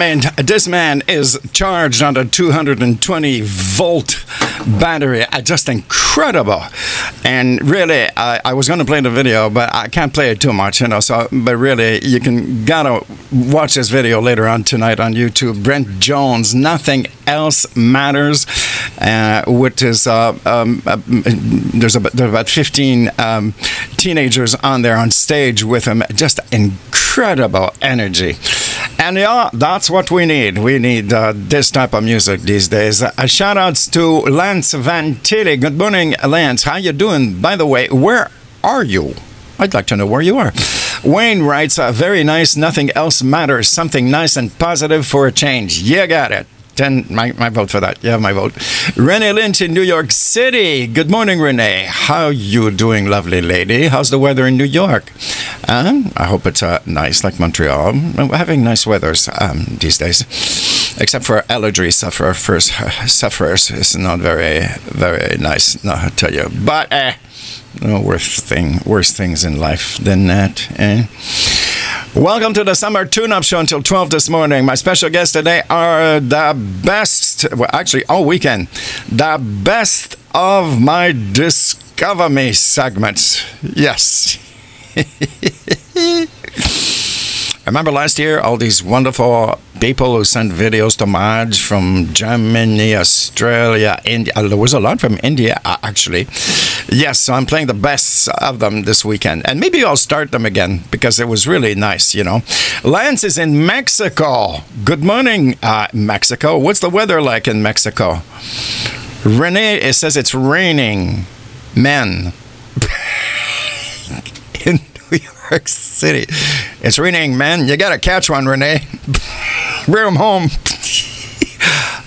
I mean, this man is charged on a 220 volt battery. Uh, Just incredible. And really, I, I was going to play the video, but I can't play it too much, you know. So, but really, you can gotta watch this video later on tonight on YouTube. Brent Jones, nothing else matters. Uh, with his, uh, um, uh, there's about, about 15 um, teenagers on there on stage with him. Just incredible energy. And yeah, that's what we need. We need uh, this type of music these days. Uh, shout outs to Lance Van. Good morning, Lance. How you doing? By the way, where are you? I'd like to know where you are. Wayne writes, uh, very nice, nothing else matters. Something nice and positive for a change. You got it. Ten, my, my vote for that. You have my vote. Renee Lynch in New York City. Good morning, Renee. How you doing, lovely lady? How's the weather in New York? Um, I hope it's uh, nice like Montreal. We're having nice weathers um, these days. Except for allergy sufferer first sufferers. It's not very, very nice, no, I tell you. But eh, no worse thing, worse things in life than that. Eh? Welcome to the Summer Tune Up Show until 12 this morning. My special guests today are the best, well, actually, all weekend, the best of my Discover Me segments. Yes. Remember last year, all these wonderful people who sent videos to Marge from Germany, Australia, India. uh, There was a lot from India, uh, actually. Yes, so I'm playing the best of them this weekend. And maybe I'll start them again because it was really nice, you know. Lance is in Mexico. Good morning, uh, Mexico. What's the weather like in Mexico? Renee, it says it's raining. Men. York City. It's raining, man. You gotta catch one, Renee. Bring 'em home.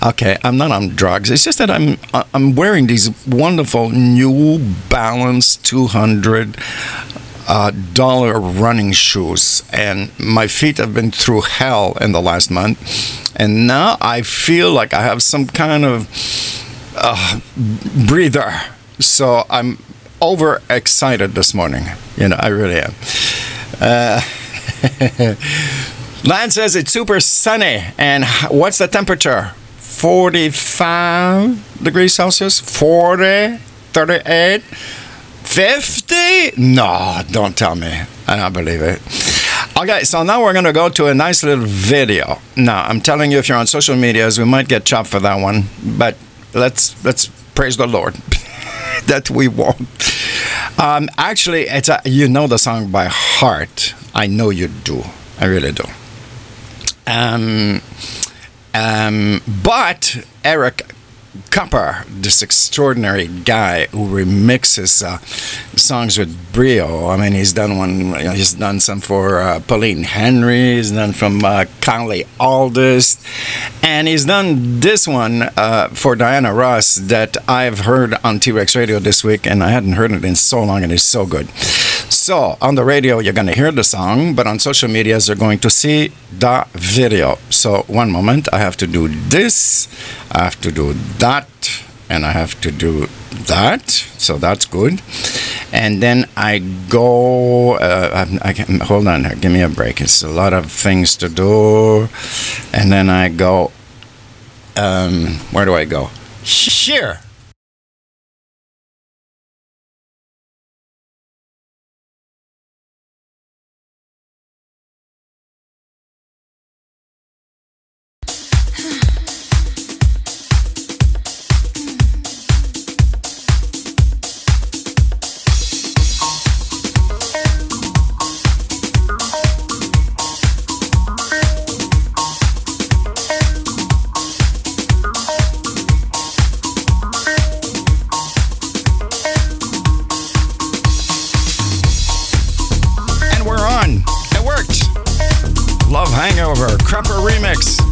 okay, I'm not on drugs. It's just that I'm I'm wearing these wonderful New Balance 200 uh, dollar running shoes, and my feet have been through hell in the last month, and now I feel like I have some kind of uh, breather. So I'm overexcited this morning. You know, I really am. Uh, says it's super sunny. And what's the temperature? 45 degrees Celsius? 40? 38? 50? No, don't tell me. I don't believe it. Okay, so now we're going to go to a nice little video. Now, I'm telling you, if you're on social medias, we might get chopped for that one, but let's let's praise the Lord that we won't. Um, actually, it's a, you know the song by heart. I know you do. I really do. Um, um, but Eric Kupper, this extraordinary guy who remixes uh, songs with brio. I mean, he's done one. He's done some for uh, Pauline Henry. He's done from uh, Conley Aldous, and he's done this one uh, for Diana Ross that I've heard on T Rex Radio this week, and I hadn't heard it in so long, and it's so good. So on the radio, you're going to hear the song, but on social medias, you're going to see the video. So one moment, I have to do this, I have to do that, and I have to do that. So that's good. And then I go. Uh, I, can, hold on, here. give me a break. It's a lot of things to do, and then I go. Um, where do I go? Share. Hangover, Kupper Remix.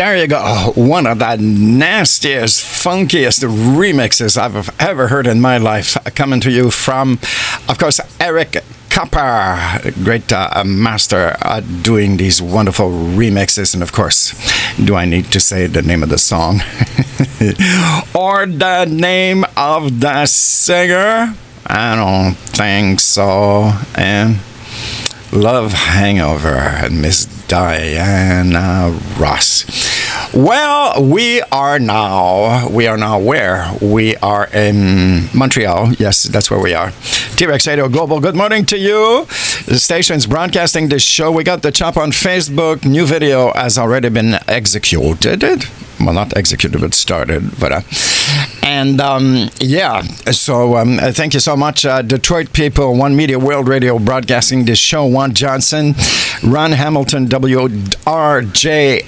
There you go. One of the nastiest, funkiest remixes I've ever heard in my life. Coming to you from, of course, Eric Kappa, great uh, master at doing these wonderful remixes. And of course, do I need to say the name of the song? or the name of the singer? I don't think so. And Love Hangover and Miss Diana Ross. Well, we are now, we are now where? We are in Montreal. Yes, that's where we are. T-Rex Radio Global, good morning to you. The station's broadcasting this show. We got the chop on Facebook. New video has already been executed. Well, not executed, but started. But, uh, and um, yeah, so um, uh, thank you so much, uh, Detroit people, One Media World Radio broadcasting this show. Juan Johnson, Ron Hamilton, WRJR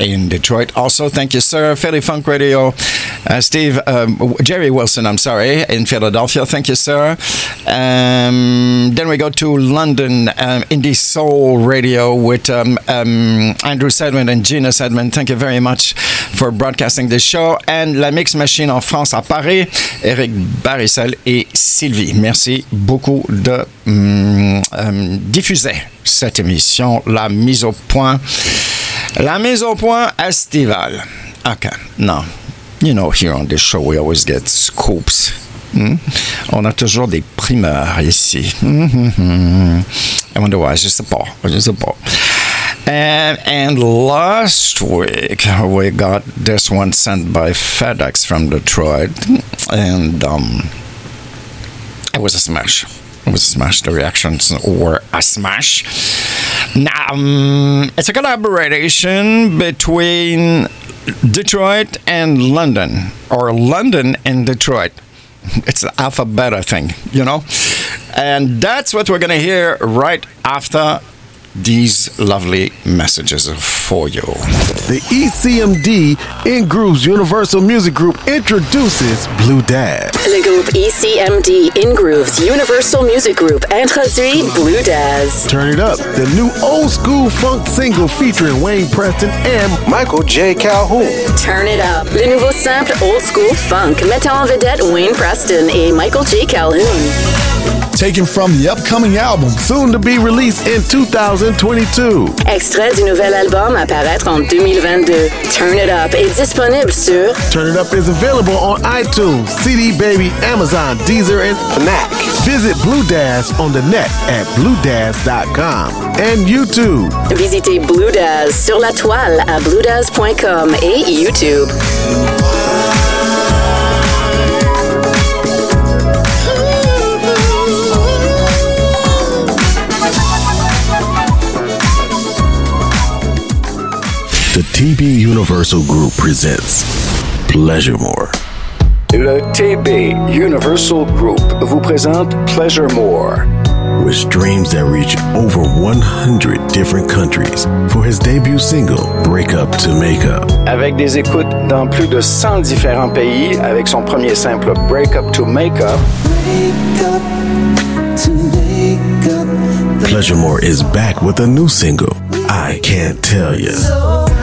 in Detroit. Also, thank you, sir. Philly Funk Radio, uh, Steve, um, Jerry Wilson, I'm sorry, in Philadelphia. Thank you, sir. Um, then we go to London, um, Indie Soul Radio with um, Andrew Sedman and Gina Sedman. Thank you very much for broadcasting this show. And La Mix Machine en France à Paris, Eric Barissel et Sylvie. Merci beaucoup de hum, hum, diffuser cette émission, La Mise au Point. La Mise au Point estivale. Okay, now, you know, here on this show, we always get scoops. Hmm? On a toujours des primeurs ici. Hmm, hmm. I wonder why. Je sais pas. Je pas. And, and last week we got this one sent by FedEx from Detroit, and um, it was a smash. It was a smash. The reactions were a smash. Now, um, it's a collaboration between Detroit and London, or London and Detroit. It's the alphabet thing, you know? And that's what we're going to hear right after these lovely messages for you. The ECMD in Grooves Universal Music Group introduces Blue Daz. Le groupe ECMD In Grooves Universal Music Group introduit Blue Daz. Turn it up, the new old school funk single featuring Wayne Preston and Michael J. Calhoun. Turn it up. Le nouveau simple Old School Funk mettant en vedette Wayne Preston et Michael J. Calhoun. Taken from the upcoming album, soon to be released in 2022. Extrait du nouvel album à paraître en 2022. Turn It Up est disponible sur Turn It Up is available on iTunes, CD Baby, Amazon, Deezer, and Fnac. Visit Blue Daz on the net at bluedaz.com and YouTube. Visitez Blue Daz sur la toile à bluedaz.com et YouTube. The TB Universal Group presents Pleasure More. Le TB Universal Group vous présente Pleasure More. with streams that reach over 100 different countries for his debut single, Break Up to Make Up. Avec des écoutes dans plus de 100 différents pays, avec son premier simple Break Up to Make Up, Pleasure More is back with a new single, I Can't Tell You. Pleasure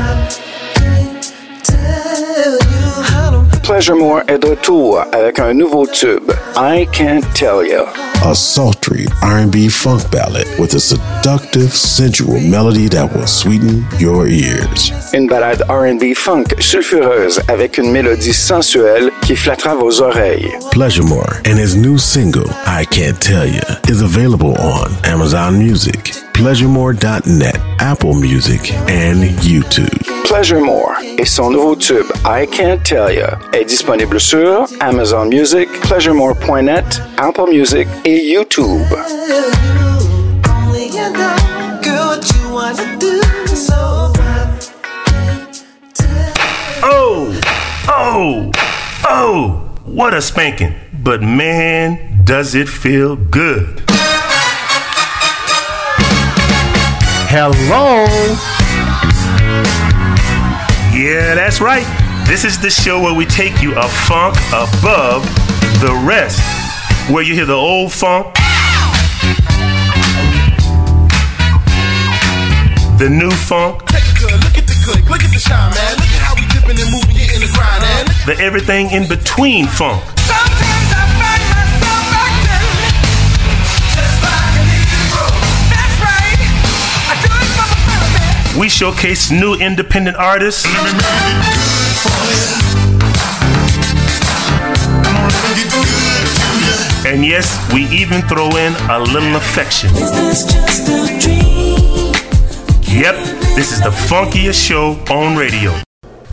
More est de retour avec un nouveau tube, I Can't Tell You. A sultry R&B funk ballad with a seductive, sensual melody that will sweeten your ears. Une balade R&B funk sulfureuse avec une mélodie sensuelle qui flattera vos oreilles. Pleasure More and his new single, I Can't Tell You, is available on Amazon Music, pleasuremore.net, Apple Music, and YouTube. Pleasure More et son nouveau tube I Can't Tell Ya est disponible sur Amazon Music, pleasuremore.net, Apple Music et YouTube. Oh, oh, oh, what a spanking. But man, does it feel good. Hello. Yeah, that's right. This is the show where we take you a funk above the rest. Where you hear the old funk, the new funk, look at the shine, man. Look at how we dipping and moving, getting the grind, man. The everything in between funk. We showcase new independent artists. And yes, we even throw in a little affection. Yep, this is the funkiest show on radio.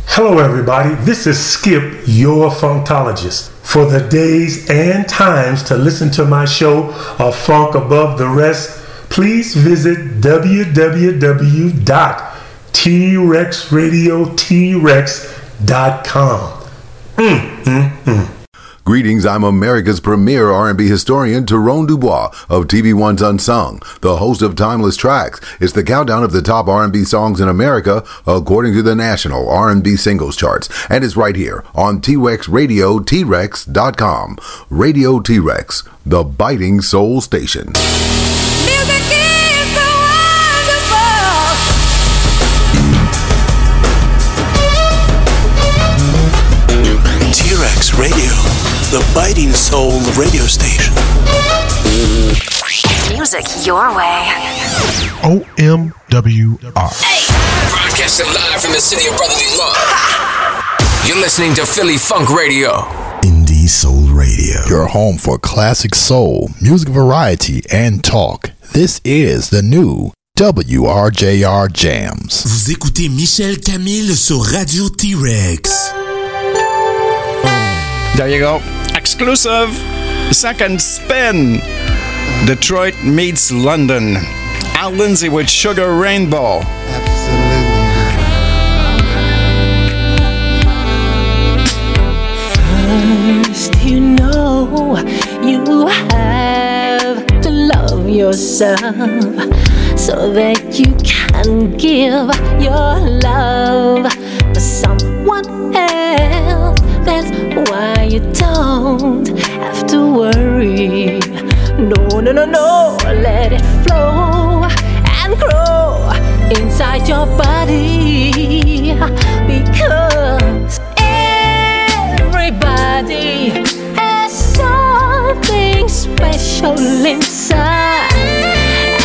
Hello, everybody. This is Skip, your funktologist. For the days and times to listen to my show, A Funk Above the Rest, please visit www.teerexradioteerex.com. Mm, mm, mm. Greetings, I'm America's premier R&B historian, Tyrone Dubois of TV1's Unsung, the host of Timeless Tracks. It's the countdown of the top R&B songs in America according to the national R&B singles charts. And it's right here on T-Rex Radio, T-Rex.com. Radio T-Rex, the biting soul station. The biting soul radio station. Music your way. OMWR. Broadcasting live from the city of brotherly love. You're listening to Philly Funk Radio. Indie Soul Radio. Your home for classic soul, music variety, and talk. This is the new WRJR Jams. Vous écoutez Michel Camille sur Radio T-Rex. There you go. Exclusive. Second spin. Detroit meets London. Al Lindsay with Sugar Rainbow. First, you know you have to love yourself so that you can give your love to someone else. That's why don't have to worry. No, no, no, no, let it flow and grow inside your body because everybody has something special inside,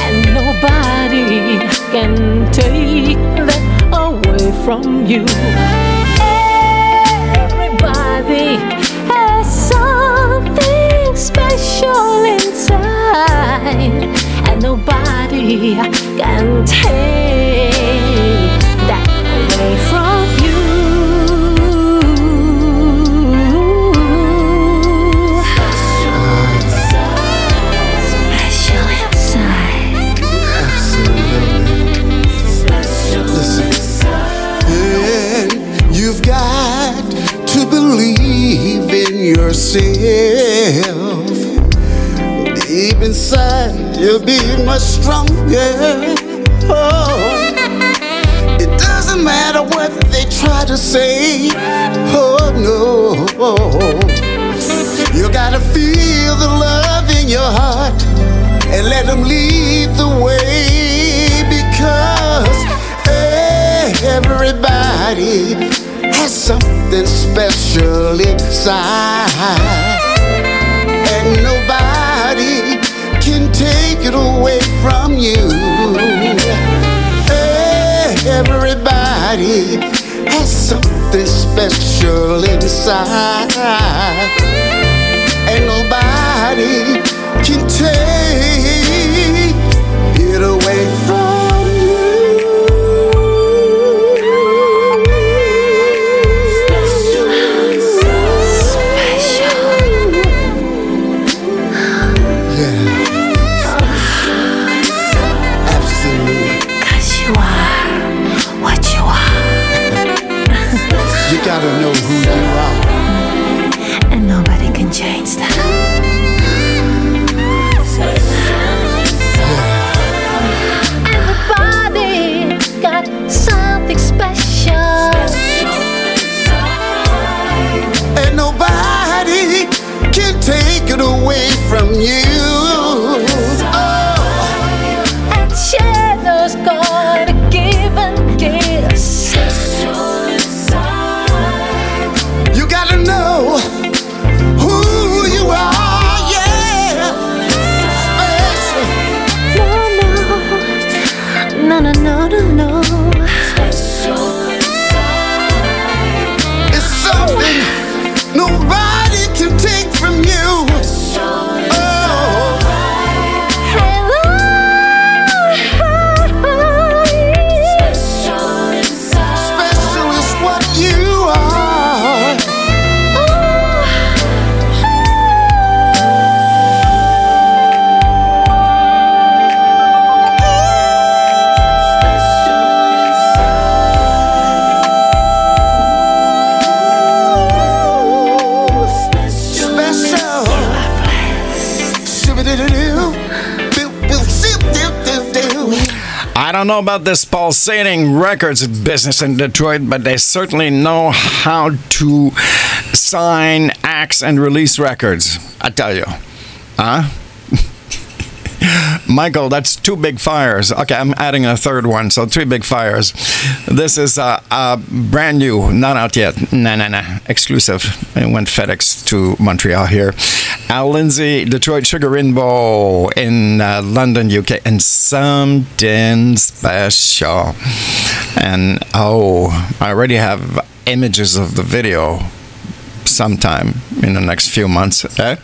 and nobody can take that away from you. Everybody special inside, and nobody can take that away from you. Special inside. Yeah, you've got to believe in yourself. Inside, you'll be much stronger. Oh, it doesn't matter what they try to say. Oh no, you gotta feel the love in your heart and let them lead the way because everybody has something special inside, take it away from you. Everybody has something special inside, and nobody can take know about this pulsating records business in Detroit, but they certainly know how to sign acts and release records. I tell you. Huh? Michael, that's two big fires. Okay, I'm adding a third one, so three big fires. This is uh, uh, brand new, not out yet. Nah, nah, nah. Exclusive. It went FedEx to Montreal here. Al Lindsay, Detroit Sugar Rainbow in uh, London, UK, and something special. And oh, I already have images of the video sometime in the next few months. Okay?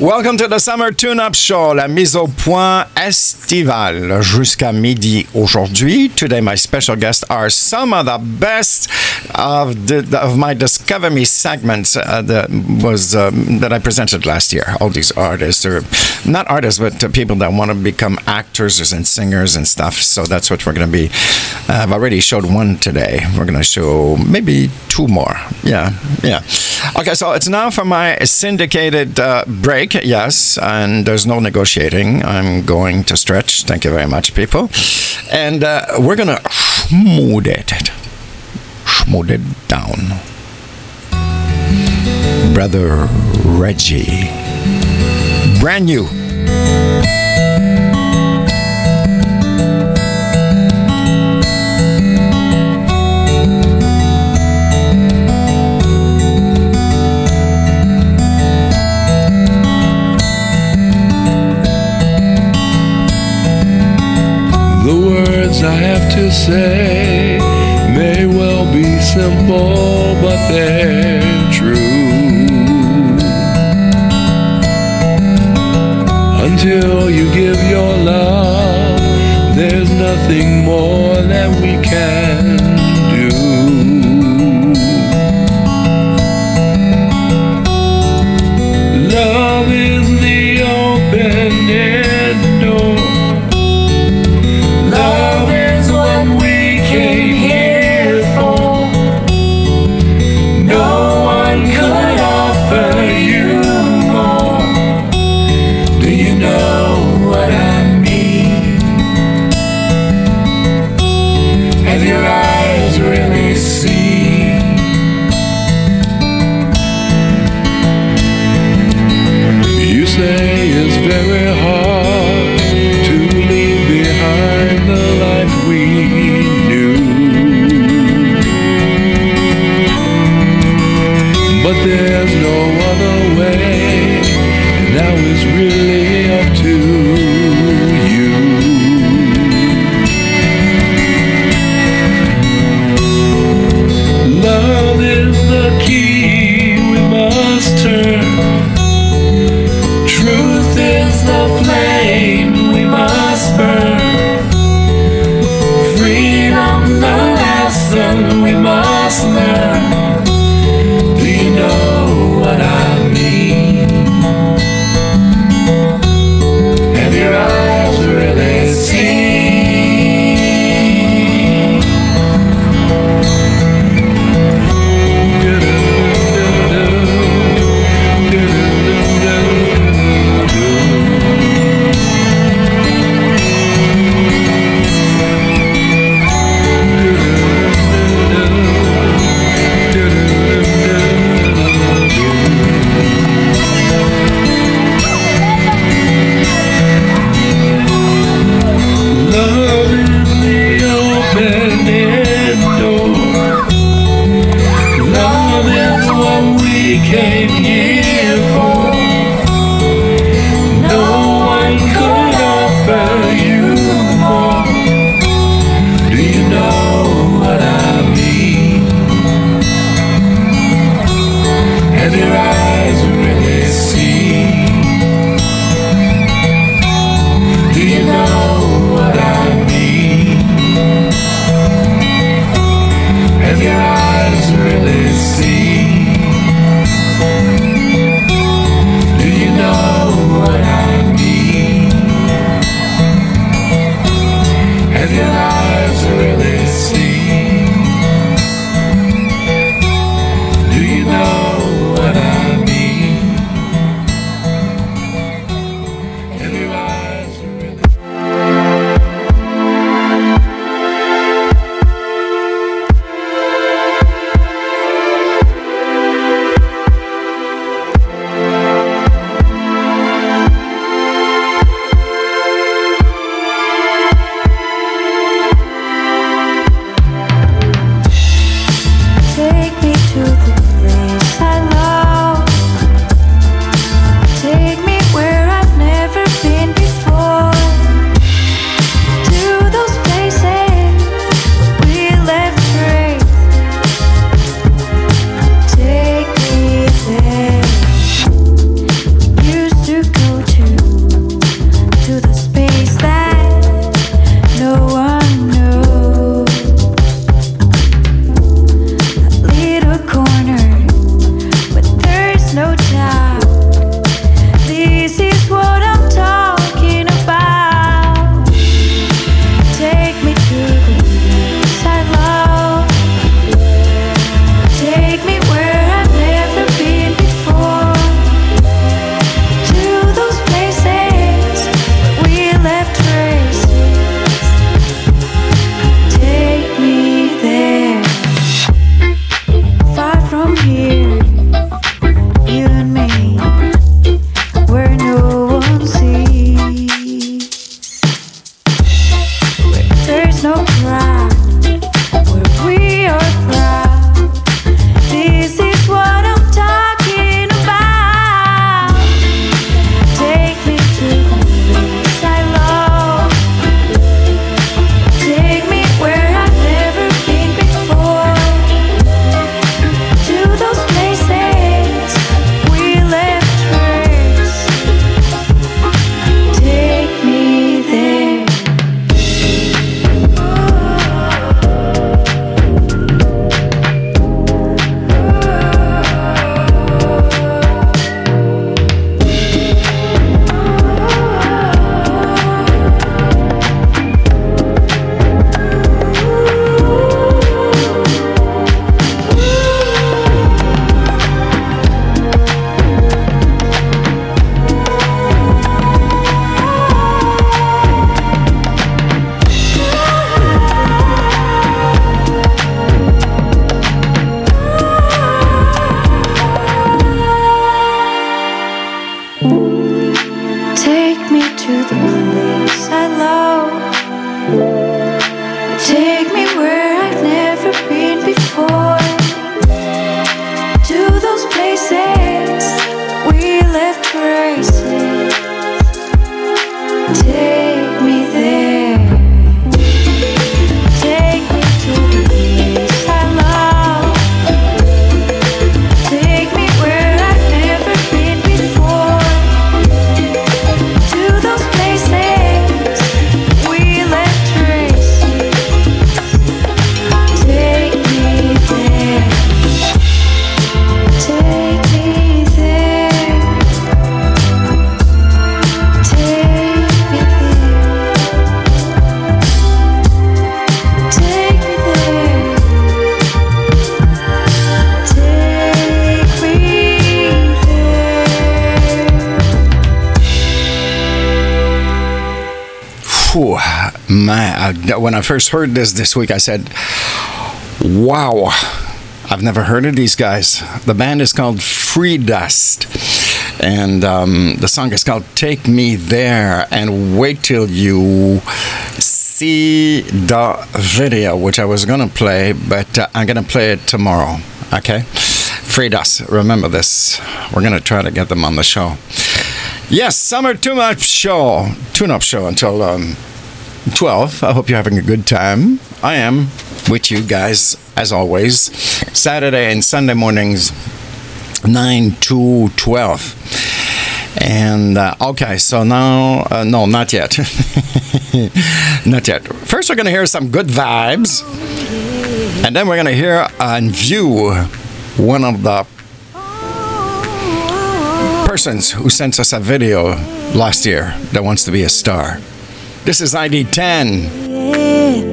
Welcome to the Summer Tune-Up Show, la mise au point estivale jusqu'à midi aujourd'hui. Today, my special guests are some of the best of the of my Discover Me segments uh, that was um, that I presented last year. All these artists, or not artists, but uh, people that want to become actors and singers and stuff. So that's what we're going to be. Uh, I've already showed one today. We're going to show maybe two more. Yeah, yeah. Okay, so it's now for my syndicated uh, break, yes, and there's no negotiating. I'm going to stretch. Thank you very much, people. And uh, we're going to smooth it, smooth it down. Brother Reggie. Brand new. Words I have to say may well be simple, but they're true. Until you give your love, there's nothing more that we can to the place I love. When I first heard this this week, I said, "Wow, I've never heard of these guys." The band is called Free Dust, and um, the song is called "Take Me There." And wait till you see the video, which I was gonna play, but uh, I'm gonna play it tomorrow. Okay, Free Dust. Remember this. We're gonna try to get them on the show. Yes, summer tune-up show, tune-up show until um, 12. I hope you're having a good time. I am with you guys, as always. Saturday and Sunday mornings, 9 to 12. And uh, okay, so now, uh, no, not yet. not yet. First, we're going to hear some good vibes. And then we're going to hear and view one of the persons who sent us a video last year that wants to be a star. This is ID 10.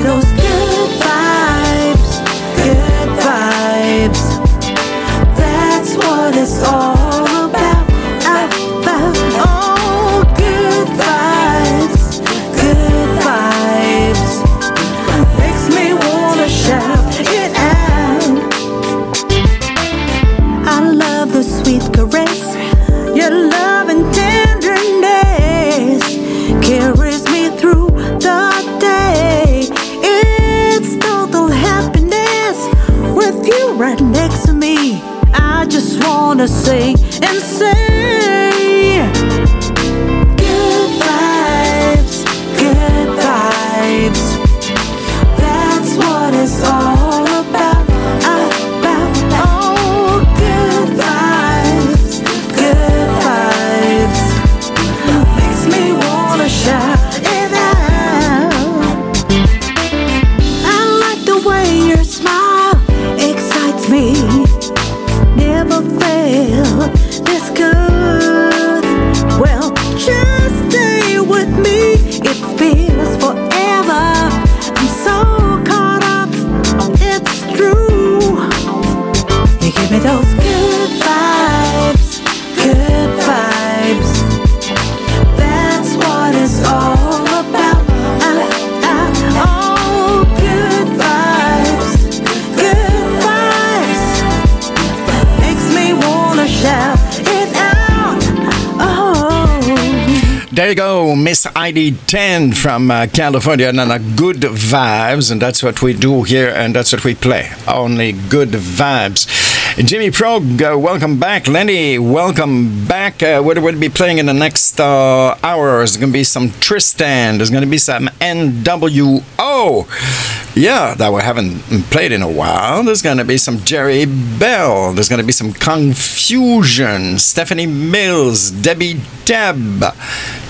You wanna sing and say, There you go, Miss ID 10 from uh, California, and uh, good vibes, and that's what we do here, and that's what we play. Only good vibes. Jimmy Prog, uh, welcome back. Lenny, welcome back. Uh, what will be playing in the next uh, hour? There's going to be some Tristan. There's going to be some NWO. Yeah, that we haven't played in a while. There's going to be some Jerry Bell. There's going to be some Confusion. Stephanie Mills. Debbie Teb.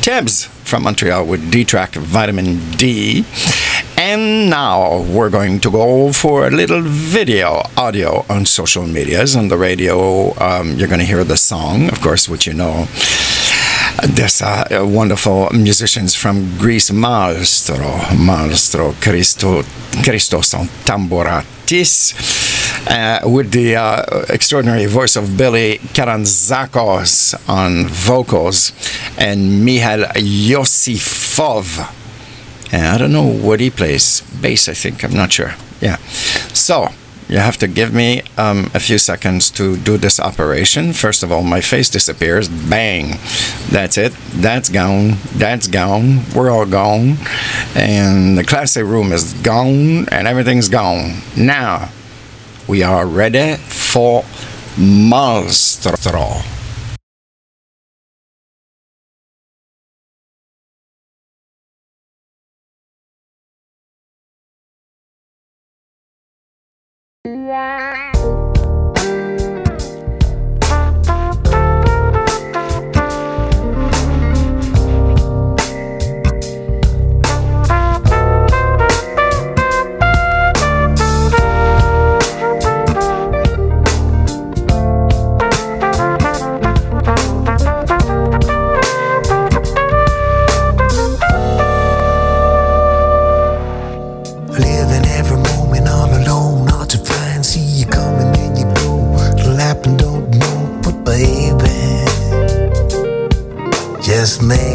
Tebs from Montreal with D-Track Vitamin D. And now we're going to go for a little video audio on social medias. On the radio, um, you're going to hear the song, of course, which you know. There's uh, wonderful musicians from Greece, Maestro, Maestro Christo, Christos Tamboratis, uh, with the uh, extraordinary voice of Billy Karanzakos on vocals, and Mihail Yosifov. I don't know what he plays. Bass, I think. I'm not sure. Yeah. So you have to give me um, a few seconds to do this operation. First of all, my face disappears. Bang. That's it. That's gone. That's gone. We're all gone. And the classy room is gone, and everything's gone. Now, we are ready for Monstro. Living just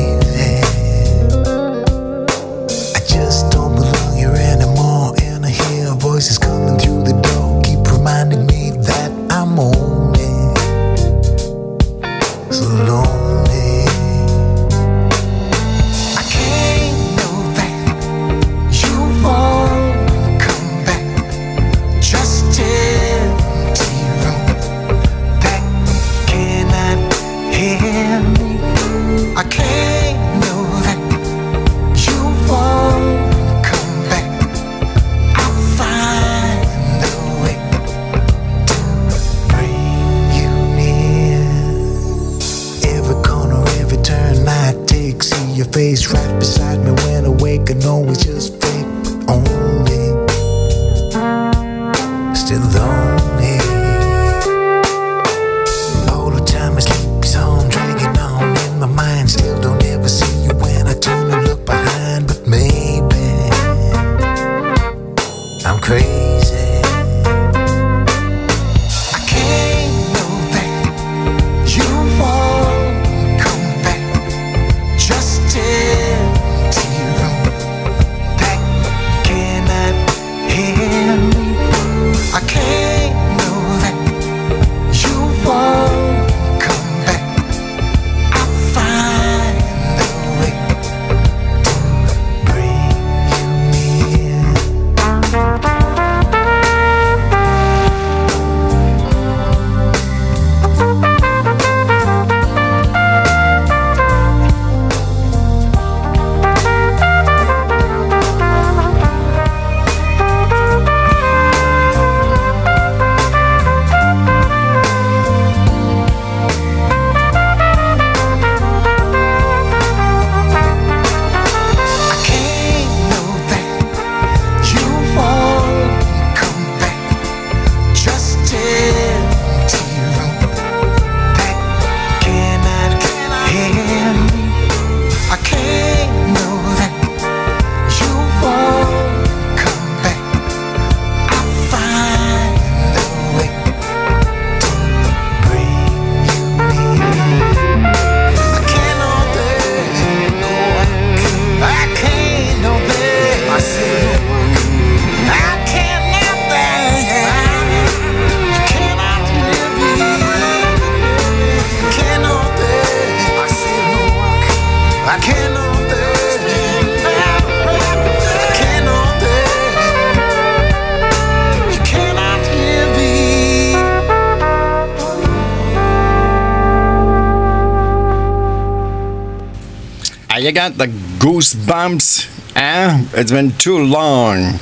you got the goosebumps? Eh? It's been too long.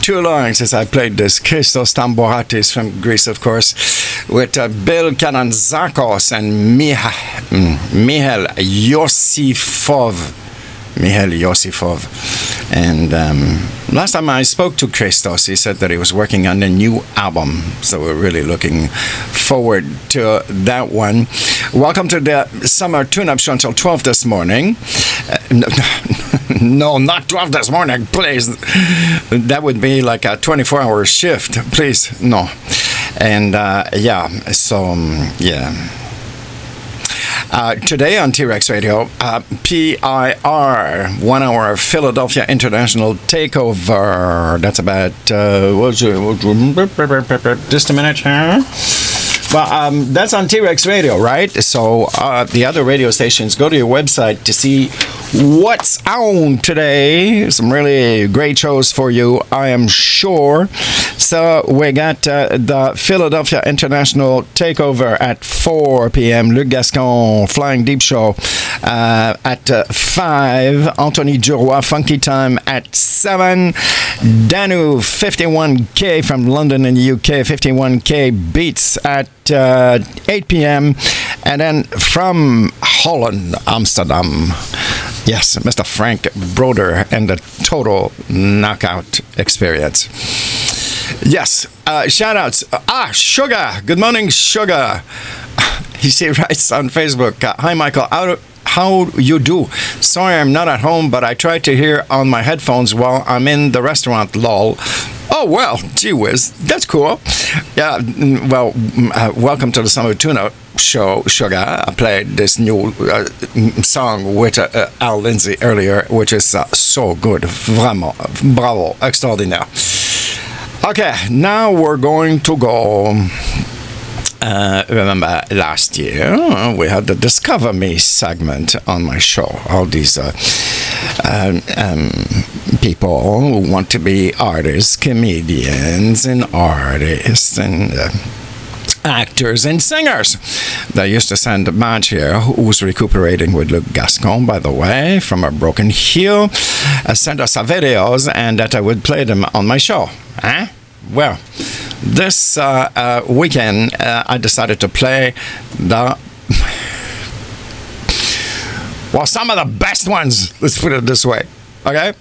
Too long since I played this. Christos Tamboratis from Greece, of course, with uh, Bill Kananzakos and Miha, mm, Mihail Yosifov. Mihail Yosifov. And um, last time I spoke to Christos, he said that he was working on a new album. So we're really looking forward to that one. Welcome to the summer tune up show until 12 this morning. Uh, no, no, not 12 this morning, please. That would be like a 24 hour shift. Please, no. And uh, yeah, so um, yeah. Uh, today on T Rex Radio, uh, PIR, one hour Philadelphia International Takeover. That's about, uh, what's it, just a minute here. Well, um, that's on T Rex Radio, right? So uh, the other radio stations, go to your website to see what's on today. Some really great shows for you, I am sure. So we got uh, the Philadelphia International Takeover at 4 p.m. Luc Gascon Flying Deep Show uh, at uh, 5. Anthony Duroy Funky Time at 7. Danu 51K from London in the UK. 51K Beats at uh, 8 p.m. And then from Holland, Amsterdam. Yes, Mr. Frank Broder and the total knockout experience. Yes, uh, shout outs. Ah, Sugar. Good morning, Sugar. He writes on Facebook. Uh, Hi, Michael. How, how you do? Sorry, I'm not at home, but I try to hear on my headphones while I'm in the restaurant. Lol. Oh well, gee whiz, that's cool. Yeah, mm, well, mm, uh, welcome to the Summer Tune-Up Show, Sugar. I played this new uh, song with uh, uh, Al Lindsay earlier, which is uh, so good. Vraiment, bravo, extraordinaire. Okay, now we're going to go. Uh, remember last year uh, we had the Discover Me segment on my show. All these uh, um, um, people who want to be artists, comedians, and artists, and uh, actors and singers. They used to send a match here who was recuperating with Luc Gascon, by the way, from a broken heel, uh, sent us videos and that I would play them on my show. Well, this uh, uh, weekend uh, I decided to play the. well, some of the best ones, let's put it this way. Okay?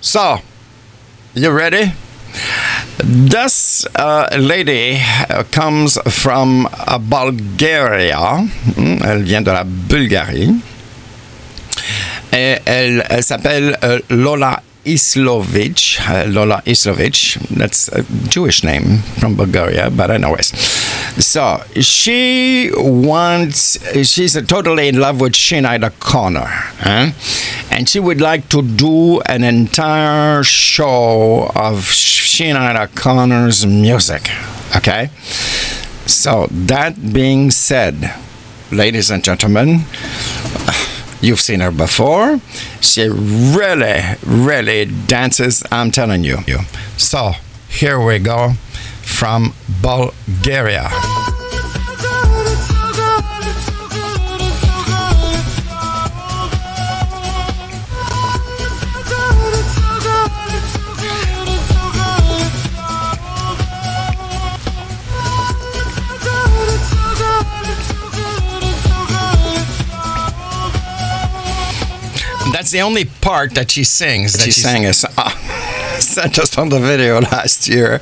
So, you ready? This uh, lady uh, comes from uh, Bulgaria. Hmm, Elle vient de la Bulgarie. Et elle, elle s'appelle euh, Lola Islovich. Uh, Lola Islovich. That's a Jewish name from Bulgaria, but I know anyways. So she wants, she's totally in love with Sinead Connor. Huh? And she would like to do an entire show of Sinead Connor's music. Okay? So, that being said, ladies and gentlemen, You've seen her before. She really, really dances, I'm telling you. So, here we go from Bulgaria. That's the only part that she sings that she sang us. Uh, sent us on the video last year,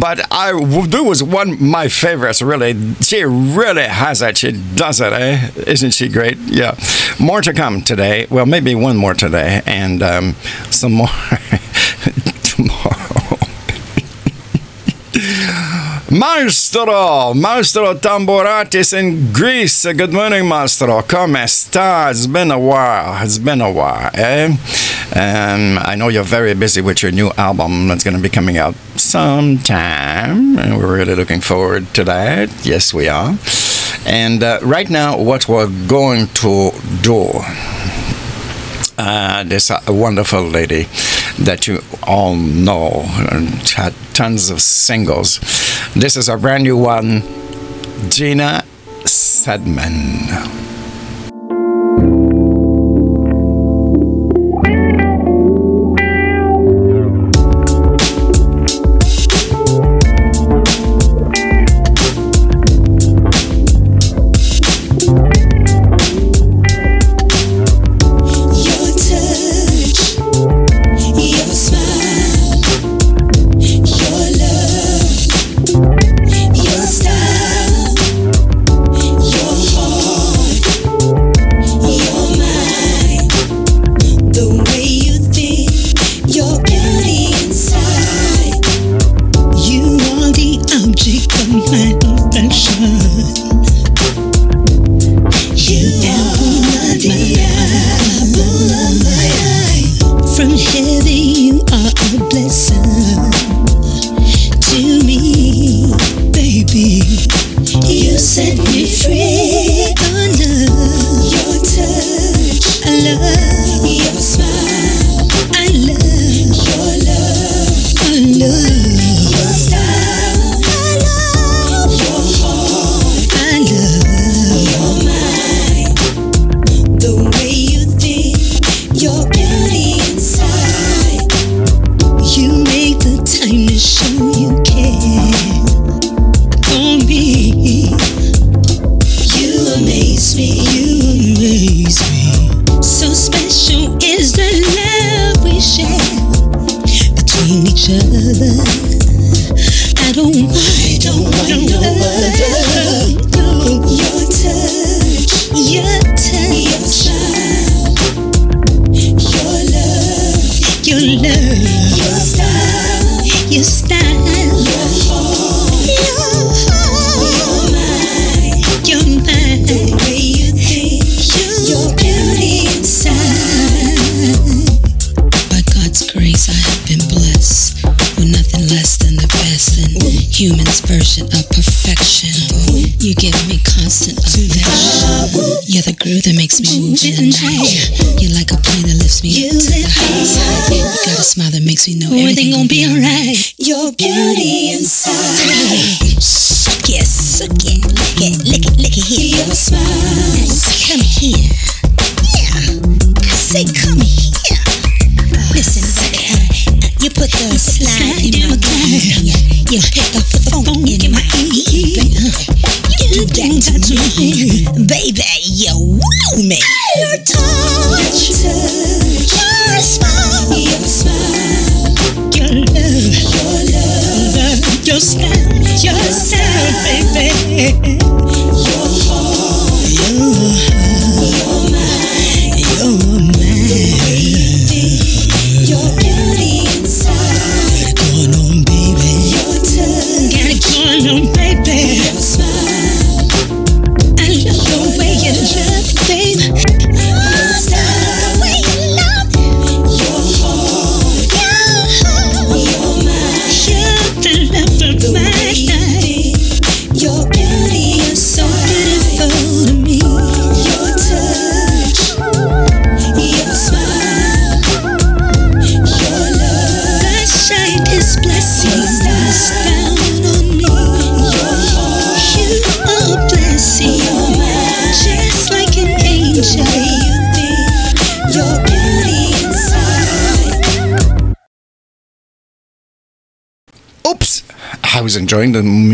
but I there was one my favorites. Really, she really has it. She does it, eh? Isn't she great? Yeah. More to come today. Well, maybe one more today, and um, some more tomorrow. Maestro, Maestro Tamboratis in Greece. Good morning, Maestro. Come sta? It's been a while. It's been a while, eh? Um, I know you're very busy with your new album that's going to be coming out sometime, and we're really looking forward to that. Yes, we are. And uh, right now, what we're going to do uh, this uh, wonderful lady that you all know and had tons of singles. This is a brand new one, Gina Sedman. you and try. You're like a plane that lifts me you up to the heights. You got a smile that makes me know everything.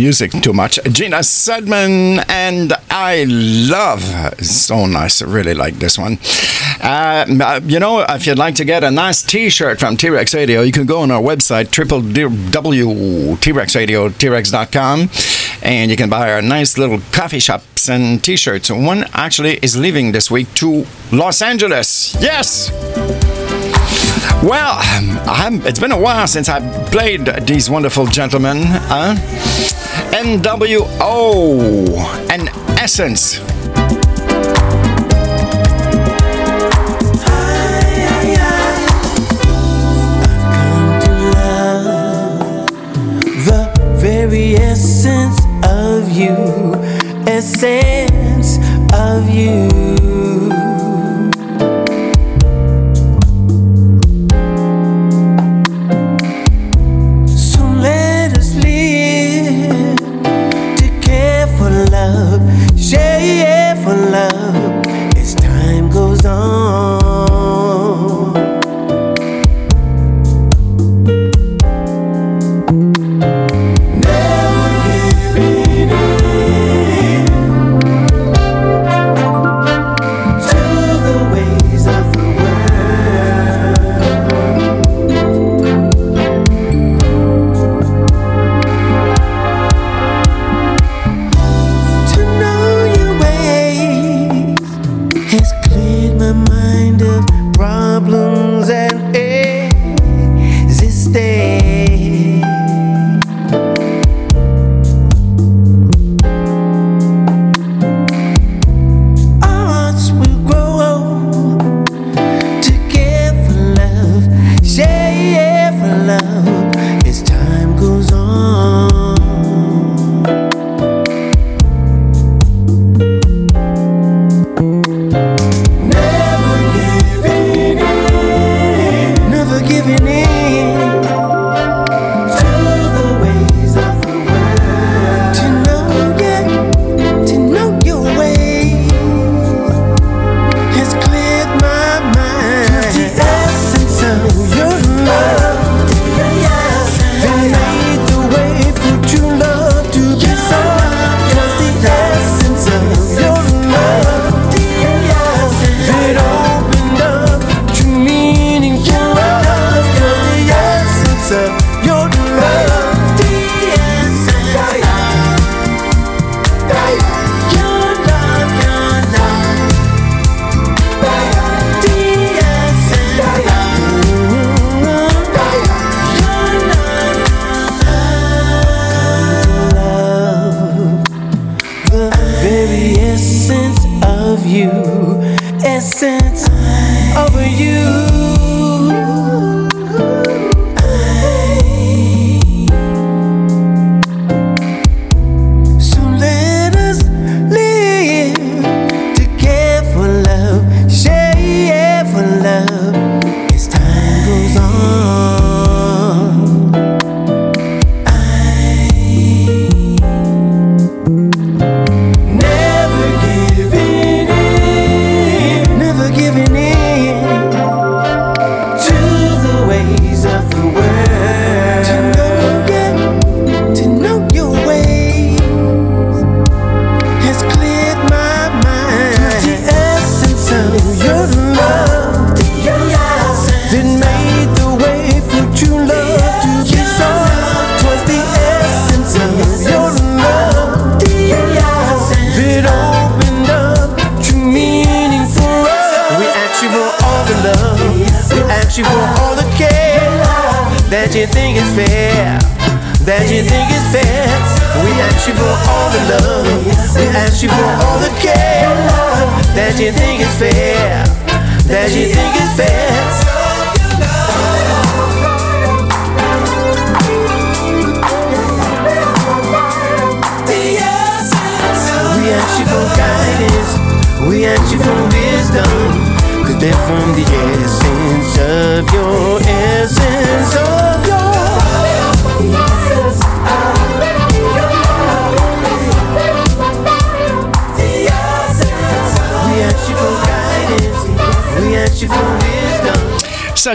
music too much. Gina Sudman, and I love, so nice, really like this one. Uh, uh you know, if you'd like to get a nice t shirt from T Rex Radio, you can go on our website, www.trexradio.com, and you can buy our nice little coffee shops and t shirts. One actually is leaving this week to Los Angeles. Yes! Well, um, I'm, it's been a while since I played these wonderful gentlemen. Huh? NWO and Essence. essence of you, essence of you.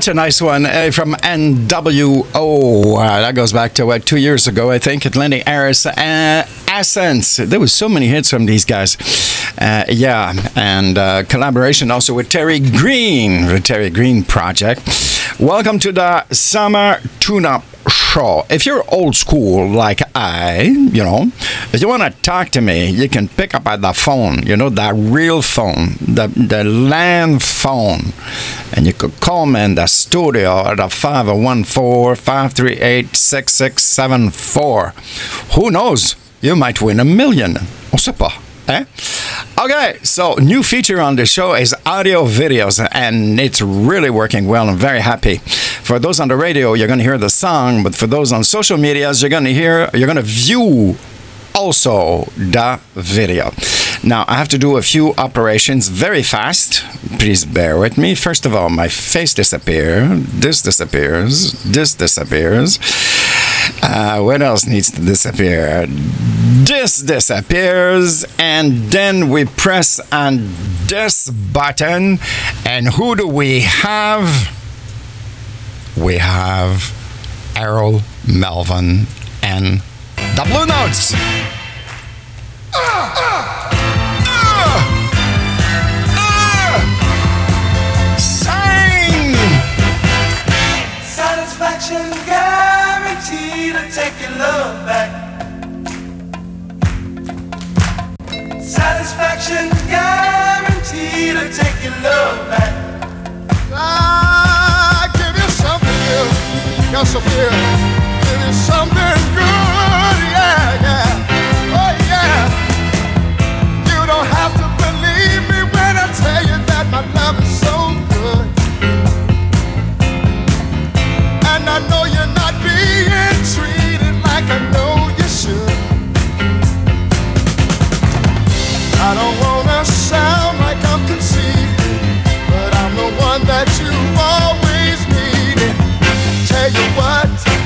Such a nice one uh, from NWO. Uh, that goes back to what two years ago, I think. Atlantic Harris, uh, Essence. There was so many hits from these guys. Uh, yeah, and uh, collaboration also with Terry Green, the Terry Green Project. Welcome to the Summer Tune-Up Show. If you're old school like I, you know, if you want to talk to me, you can pick up at the phone. You know, that real phone, the the land phone, and you could call me in the studio at a 514-538-6674. Who knows? You might win a million. On. Eh? Okay, so new feature on the show is audio videos, and it's really working well. I'm very happy. For those on the radio, you're to hear the song, but for those on social medias, you're to hear, you're to view also the video. Now, I have to do a few operations very fast. Please bear with me. First of all, my face disappears. This disappears. This disappears. Uh, what else needs to disappear? This disappears, and then we press on this button, and who do we have? We have Harold Melvin and the Blue Notes. Give you something new, something new. It is something good.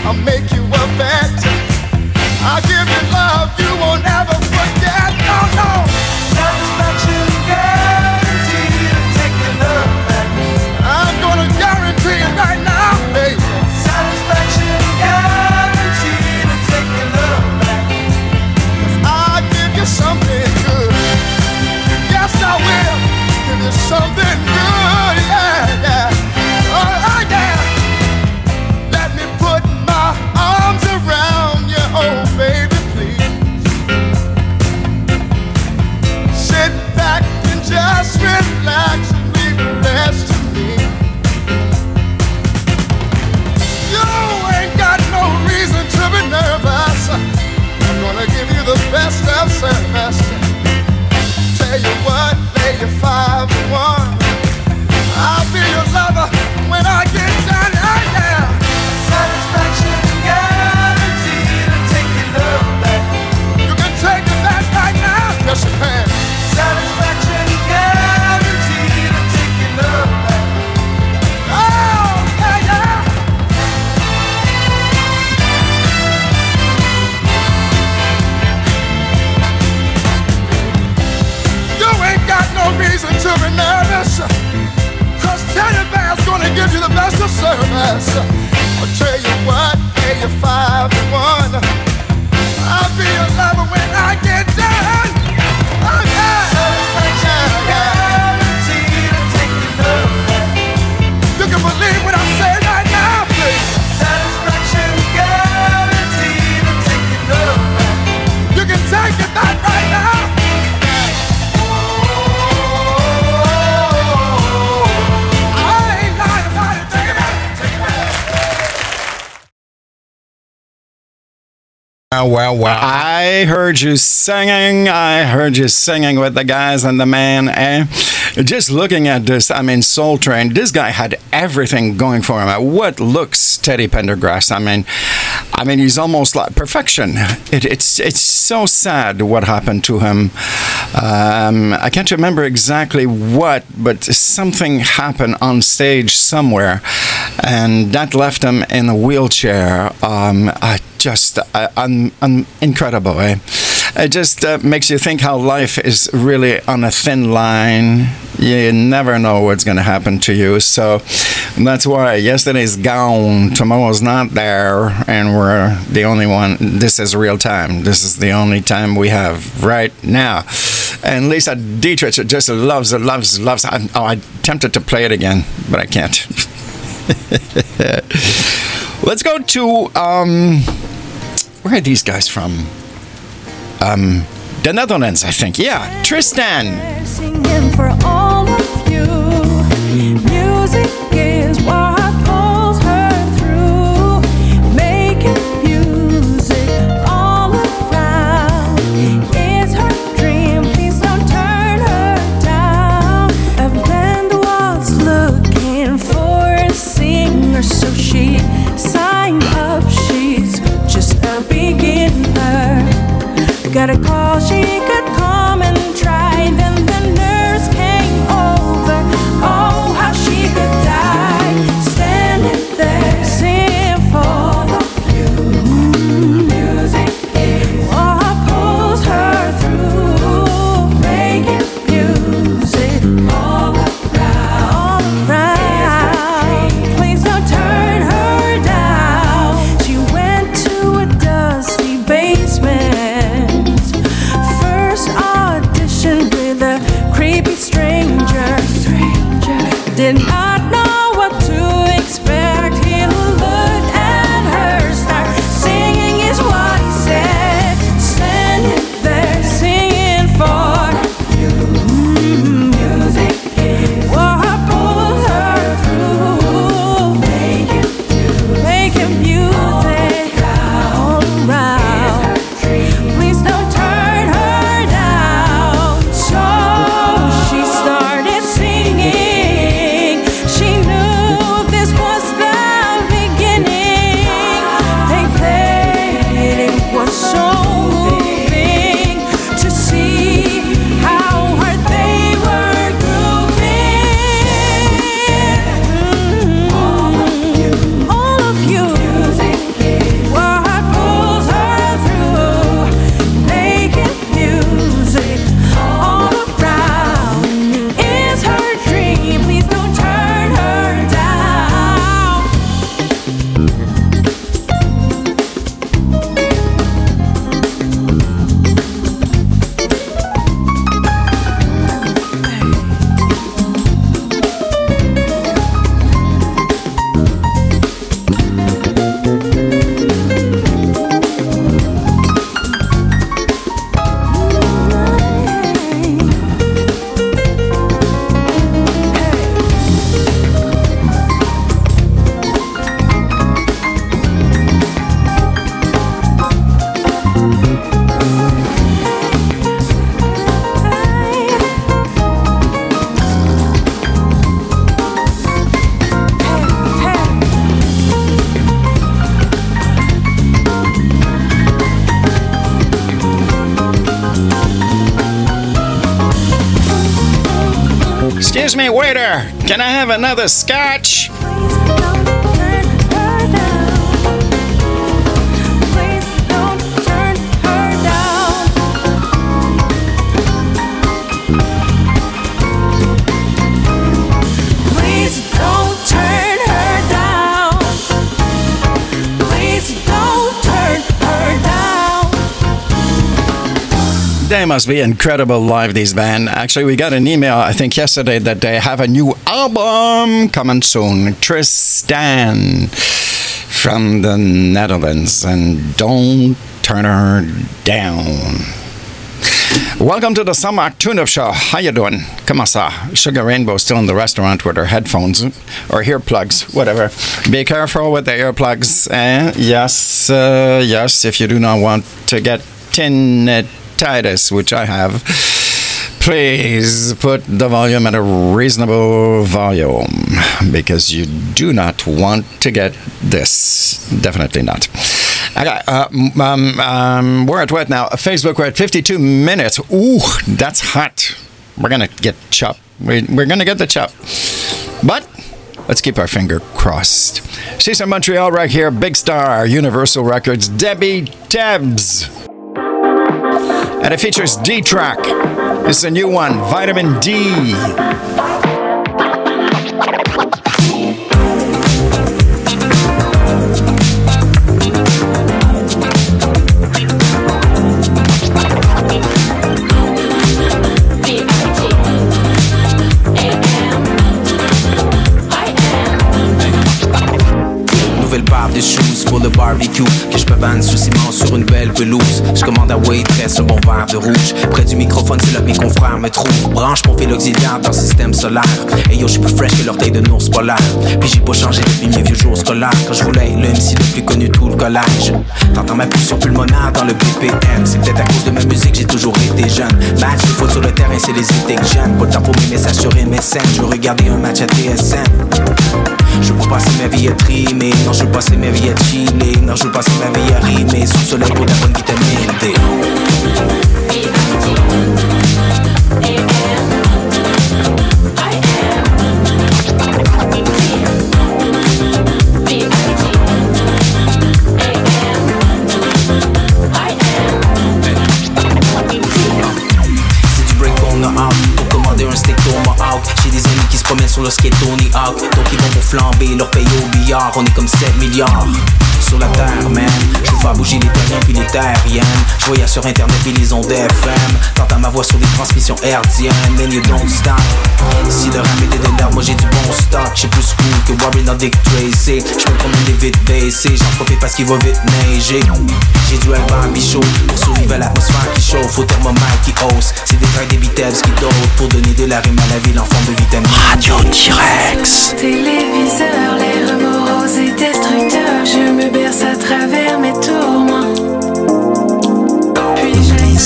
I'll make you a bet. I'll give when I give you the best of service. I'll tell you what, pay you five to one. I'll be your lover when I get done. Wow, wow, wow. I heard you singing. I heard you singing with the guys and the man. Eh? just looking at this, I mean, Soul Train, this guy had everything going for him. What looks Teddy Pendergrass? I mean, I mean, he's almost like perfection. It, it's it's so sad what happened to him. Um, I can't remember exactly what, but something happened on stage somewhere, and that left him in a wheelchair. Um, I just uh, un, un, incredible. Eh? It just uh, makes you think how life is really on a thin line. You never know what's going to happen to you. So that's why yesterday's gone, tomorrow's not there, and we're the only one. This is real time. This is the only time we have right now. And Lisa Dietrich just loves it, loves, loves. I, oh, I'm tempted to play it again, but I can't. Let's go to um, where are these guys from? Um, the Netherlands, I think. Yeah, Tristan. Music is what Got a call, she could have another scotch? They must be incredible live, these band. Actually, we got an email, I think, yesterday that they have a new album coming soon. Tristan from the Netherlands. And don't turn her down. Welcome to the Summer Tune-Up Show. How you doing? Comment ça? Sugar Rainbow still in the restaurant with her headphones or earplugs, whatever. Be careful with the earplugs. Eh? Yes, uh, yes. If you do not want to get tinnitus, which I have, please put the volume at a reasonable volume because you do not want to get this. Definitely not. Okay, uh, um, um, we're at what now? Facebook, we're at 52 minutes. Ooh, that's hot. We're going to get chop. We, we're going to get the chop. But let's keep our finger crossed. She's from Montreal right here. Big star, Universal Records, Debbie Tebbs. And it features D Track. It's a new one, Vitamin D. Que je peux vendre sous sur une belle pelouse. Je commande à Waitress un bon verre de rouge. Près du microphone c'est là que mes confrères me trouvent. Branche mon fil auxiliaire dans le système solaire. Et yo je suis plus fresh que l'orteil de ours polaire. Puis j'ai pas changé depuis mes vieux jours scolaires. Quand je voulais le MC le plus connu tout le collège. T'entends ma pulsion pulmonaire dans le BPM C'est peut-être à cause de ma musique j'ai toujours été jeune. Match de foot sur le terrain c'est les idées que j'aime. Pas le temps pour mes messages sur MSN Je regarder un match à TSN je veux pas passer ma vie à trimer, non je veux passer ma vie à chiller, non je veux passer ma vie à rimer sous le soleil pour la bonne vitamine D. sur le skate Tony Hawk. Donc ils vont pour flamber leur paye au billard. On est comme 7 milliards sur la terre, man. Je faire bouger les terrains puis les terriennes Je voyage sur internet puis les ondes FM T'entends ma voix sur des transmissions hertziennes. And you don't stop. Si le rap était de l'herbe, moi j'ai du bon stock. J'suis plus cool que Warren dans Dick Tracy. J'me promène des vite baissés J'en profite parce qu'il va vite neiger. J'ai du Alban Bichot Pour survivre à l'atmosphère qui chauffe Au thermomètre qui hausse. C'est des tracks des Beatles qui donnent Pour donner de la rime à la ville en forme de vitamine T-Rex Téléviseur, les remords et destructeurs. Je me berce à travers mes tourments. Puis j'aille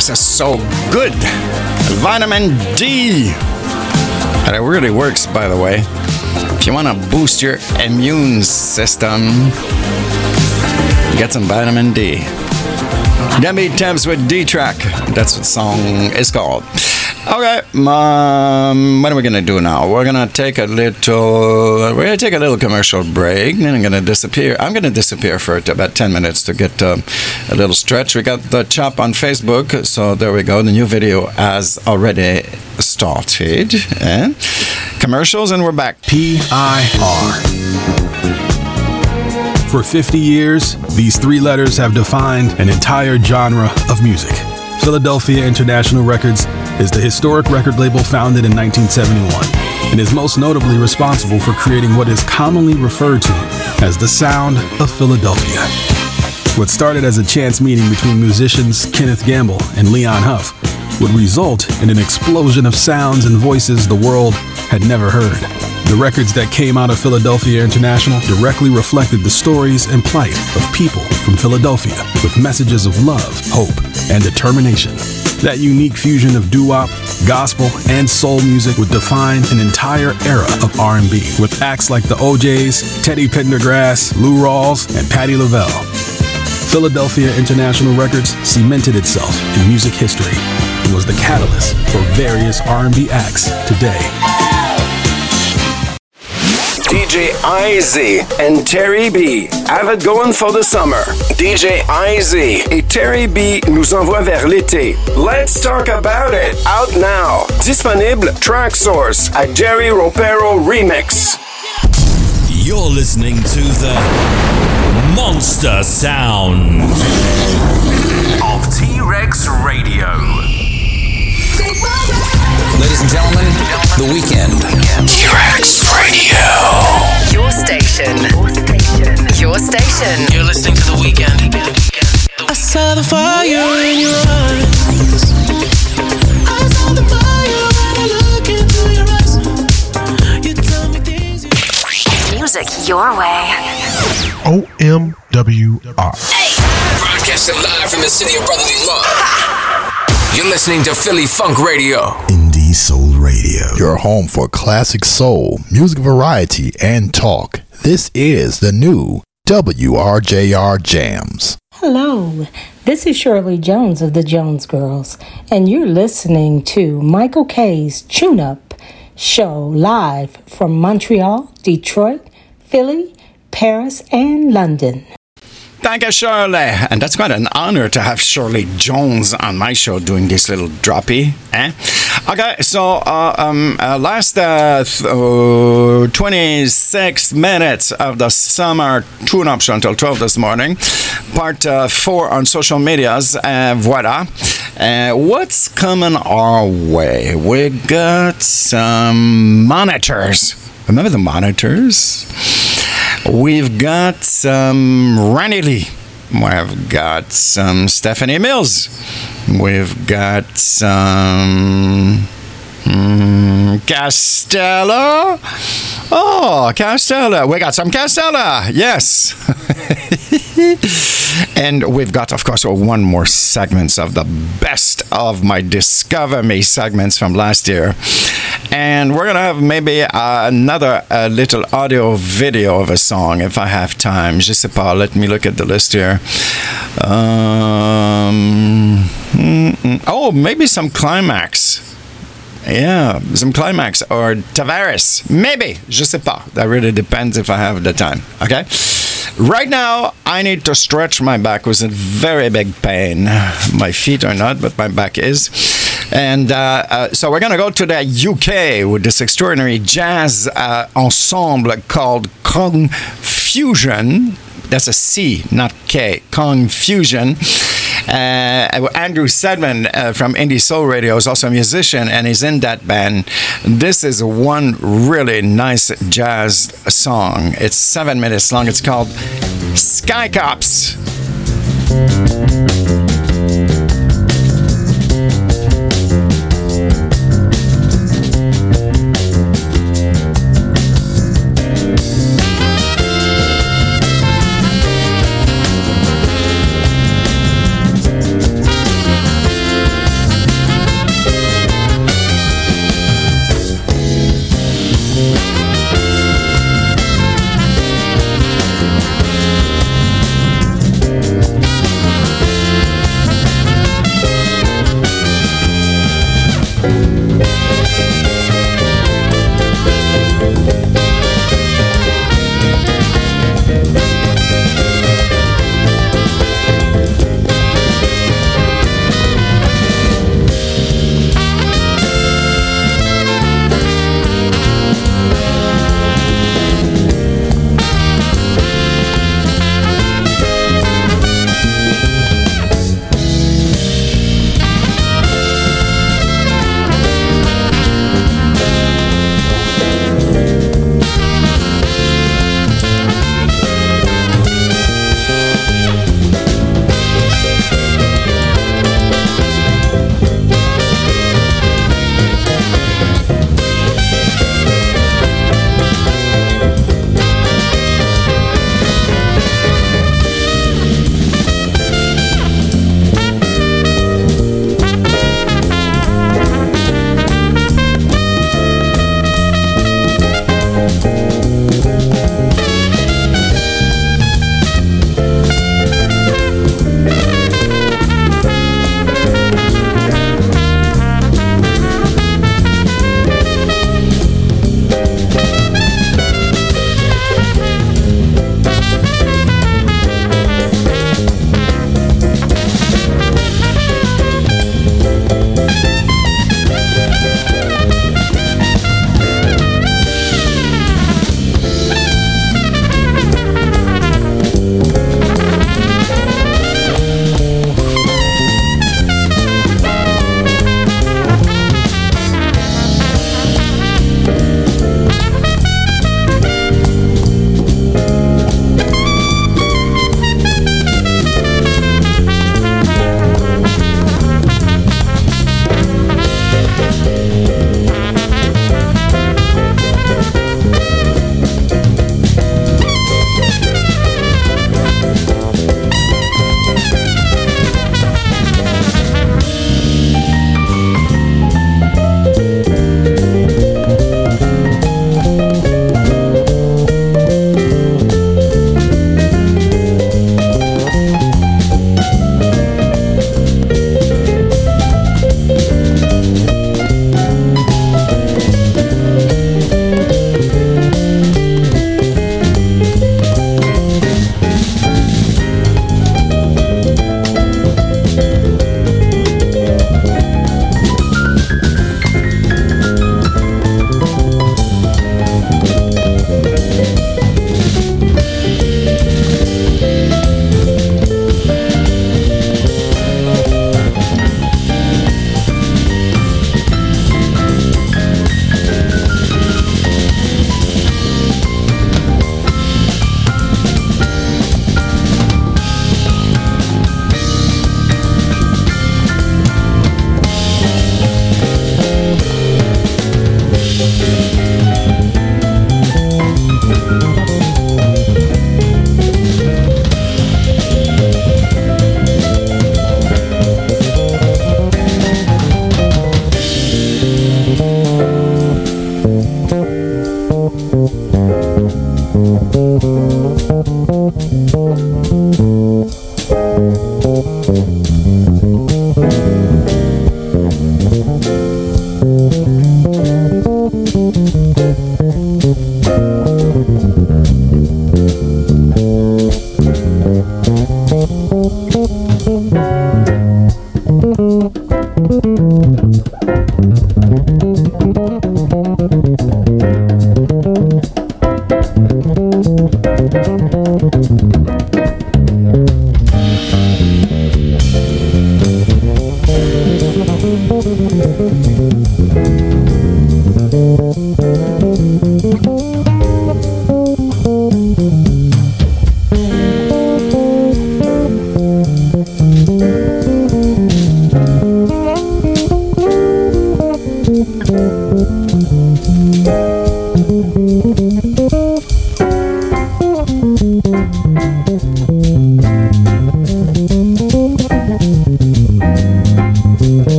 This is so good. Vitamin D. And it really works, by the way. If you want to boost your immune system, get some vitamin D. Debbie Tebbs with D Track. That's what song is called. Okay, um, what are we gonna do now? We're gonna take a little. We're gonna take a little commercial break, and I'm gonna disappear. I'm gonna disappear for about ten minutes to get um, a little stretch. We got the chop on Facebook, so there we go. The new video has already started. eh? Commercials, and we're back. P I R. For 50 years, these three letters have defined an entire genre of music. Philadelphia International Records is the historic record label founded in 1971 and is most notably responsible for creating what is commonly referred to as the sound of Philadelphia. What started as a chance meeting between musicians Kenneth Gamble and Leon Huff would result in an explosion of sounds and voices the world had never heard. The records that came out of Philadelphia International directly reflected the stories and plight of people from Philadelphia with messages of love, hope, and determination. That unique fusion of doo-wop, gospel, and soul music would define an entire era of R&B with acts like the O'Jays, Teddy Pendergrass, Lou Rawls, and Patti LaBelle. Philadelphia International Records cemented itself in music history and was the catalyst for various R&B acts today. DJ IZ and Terry B have it going for the summer. DJ IZ et Terry B nous envoient vers l'été. Let's talk about it. Out now. Disponible Track Source à Jerry Ropero Remix. You're listening to the Monster Sound of T Rex Radio. Ladies and gentlemen, the weekend. T-Rex Radio. Your station. Your station. You're listening to the weekend. I saw the fire in your eyes. I saw the fire when I look into your eyes. You tell me things. Music your way. OMWR. Broadcasting live from the city of brotherly love. You're listening to Philly Funk Radio. Indie Soul Radio. Your home for classic soul, music variety, and talk. This is the new WRJR Jams. Hello, this is Shirley Jones of the Jones Girls, and you're listening to Michael K's Tune Up show live from Montreal, Detroit, Philly, Paris, and London. Thank you, Shirley. And that's quite an honor to have Shirley Jones on my show doing this little droppy. Eh? Okay, so uh, um, uh, last uh, th- uh, 26 minutes of the summer tune up show until 12 this morning. Part uh, four on social medias. Uh, voila. Uh, what's coming our way? We got some monitors. Remember the monitors? We've got some Randy Lee. We've got some Stephanie Mills. We've got some mm, Castella. Oh, Castella. We got some Castella. Yes. and we've got, of course, one more segments of the best of my Discover Me segments from last year. And we're to have maybe uh, another uh, little audio video of a song if I have time. Je sais pas. Let me look at the list here. Um, oh, maybe some climax. Yeah, some climax or Tavares. Maybe. Je sais pas. That really depends if I have the time. Okay? Right now, I need to stretch my back with a very big pain. My feet are not, but my back is. And uh, uh, so we're going to go to the UK with this extraordinary jazz uh, ensemble called Confusion. That's a C, not K. Confusion. Uh, Andrew Sedman uh, from Indie Soul Radio is also a musician and he's in that band. This is one really nice jazz song. It's seven minutes long. It's called Sky Cops.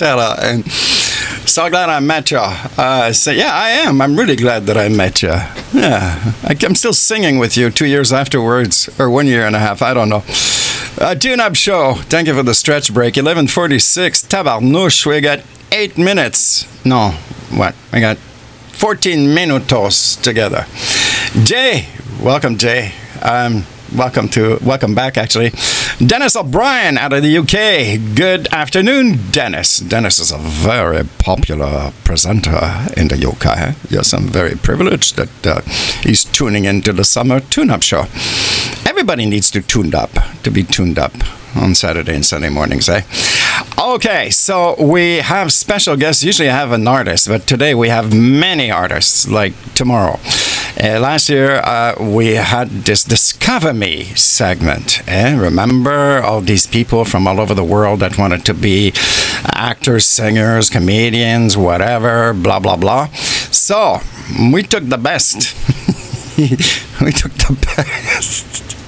Stella. And so glad I met you. Uh, so, yeah, I am. I'm really glad that I met you. Yeah. I, I'm still singing with you two years afterwards, or one year and a half. I don't know. Uh, Tune Up Show. Thank you for the stretch break. 1146. Tabarnouche. We got eight minutes. No, what? We got 14 minutos together. Jay, welcome, Jay. Um, welcome to welcome back. Actually, Dennis O'Brien out of the UK. Good afternoon, Dennis. Dennis is a very popular presenter in the UK. Yes, I'm very privileged that uh, he's tuning into the summer tune-up show. Everybody needs to tune up to be tuned up on Saturday and Sunday mornings, eh? Okay, so we have special guests. Usually I have an artist, but today we have many artists, like tomorrow. Uh, last year uh, we had this Discover Me segment. Eh? Remember all these people from all over the world that wanted to be actors, singers, comedians, whatever, blah, blah, blah. So we took the best. we took the best.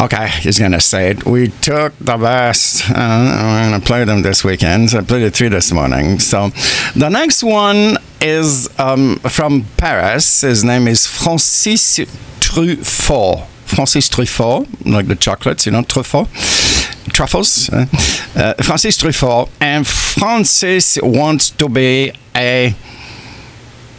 Okay, he's gonna say it. We took the best. Uh, I'm gonna play them this weekend. I played it three this morning. So the next one is um, from Paris. His name is Francis Truffaut. Francis Truffaut, like the chocolates, you know, Truffaut. Truffles. Uh, uh, Francis Truffaut. And Francis wants to be a.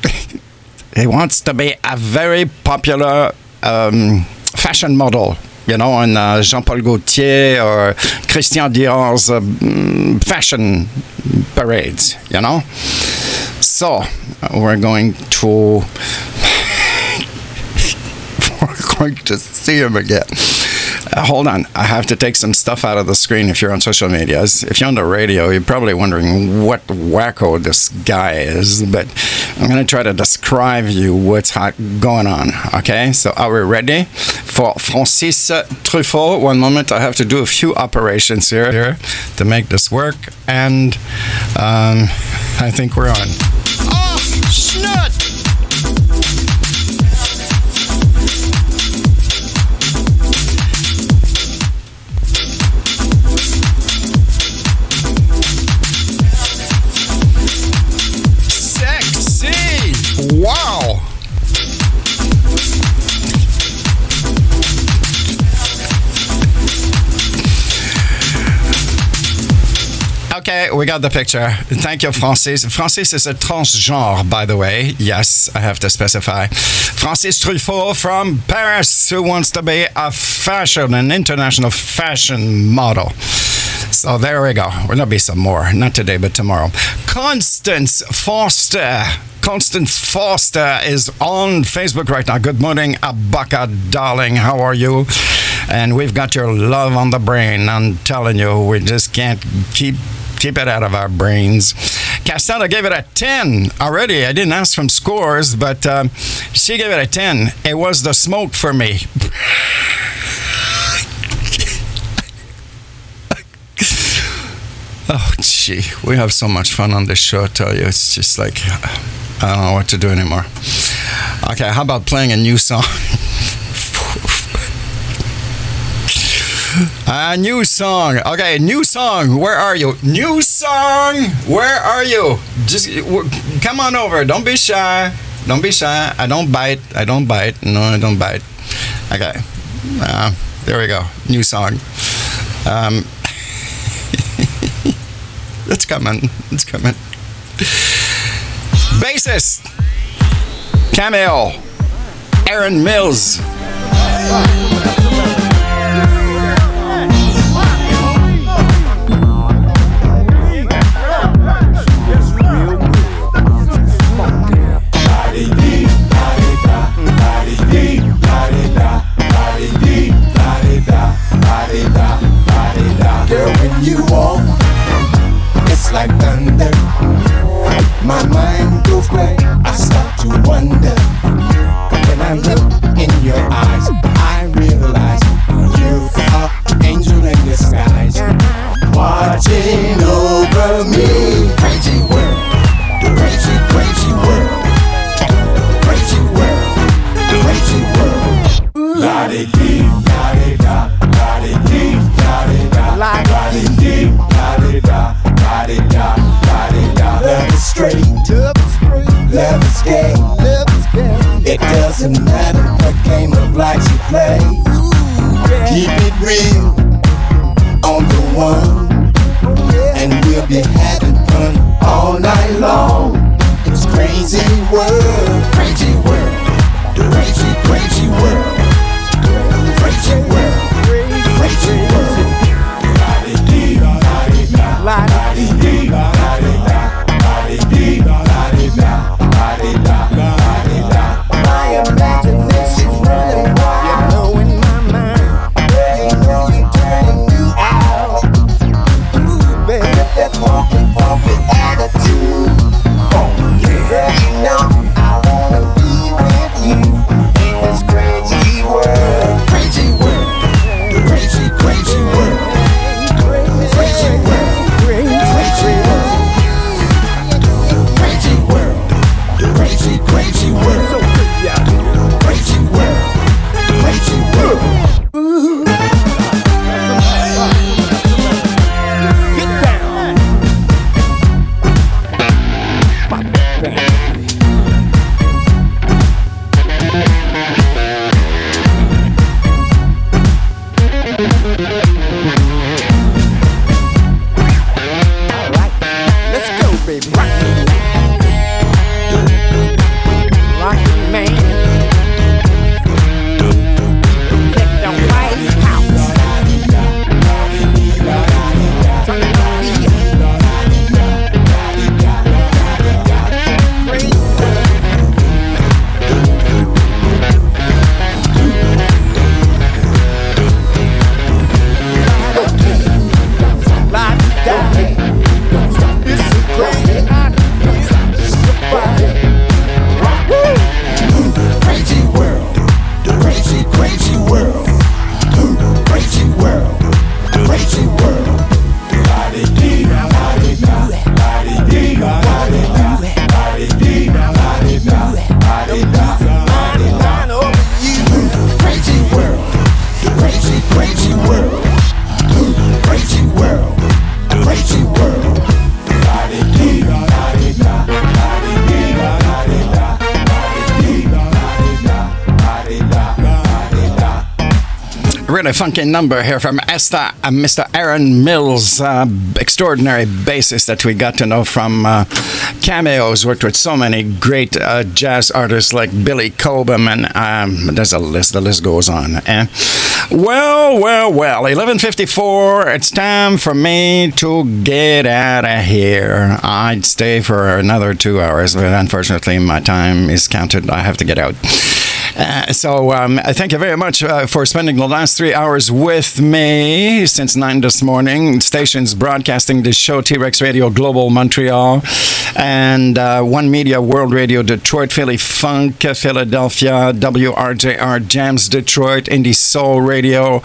he wants to be a very popular um, fashion model you know, in uh, Jean-Paul Gaultier or Christian Dior's uh, mm, fashion parades, you know. So we're going to we're going to see him again. Uh, hold on, I have to take some stuff out of the screen if you're on social medias. If you're on the radio, you're probably wondering what wacko this guy is, but I'm going to try to describe you what's hot going on, okay? So are we ready for Francis Truffaut? One moment, I have to do a few operations here, here to make this work, and um, I think we're on. Oh, snot! Okay, we got the picture. Thank you, Francis. Francis is a transgenre, by the way. Yes, I have to specify. Francis Truffaut from Paris, who wants to be a fashion, an international fashion model. So there we go. There'll be some more. Not today, but tomorrow. Constance Foster. Constance Foster is on Facebook right now. Good morning, Abaka, darling. How are you? And we've got your love on the brain. I'm telling you, we just can't keep keep it out of our brains. Castella gave it a 10 already. I didn't ask from scores, but um, she gave it a 10. It was the smoke for me. Oh, gee, we have so much fun on this show. Tell you, it's just like I don't know what to do anymore. Okay, how about playing a new song? a new song. Okay, new song. Where are you? New song. Where are you? Just come on over. Don't be shy. Don't be shy. I don't bite. I don't bite. No, I don't bite. Okay. Uh, there we go. New song. Um, it's coming. It's coming. Bassist. Cameo. Aaron Mills. Girl, when you walk, like thunder. Funky number here from Esther and Mr. Aaron Mills, uh, extraordinary bassist that we got to know from uh, cameos. Worked with so many great uh, jazz artists like Billy Cobham, and um, there's a list. The list goes on. Eh? Well, well, well. 11:54. It's time for me to get out of here. I'd stay for another two hours, but unfortunately, my time is counted. I have to get out. Uh, so um, thank you very much uh, for spending the last three hours with me since nine this morning. Stations broadcasting this show: T-Rex Radio Global Montreal and uh, One Media World Radio Detroit, Philly Funk Philadelphia, WRJR Jams Detroit, Indie Soul Radio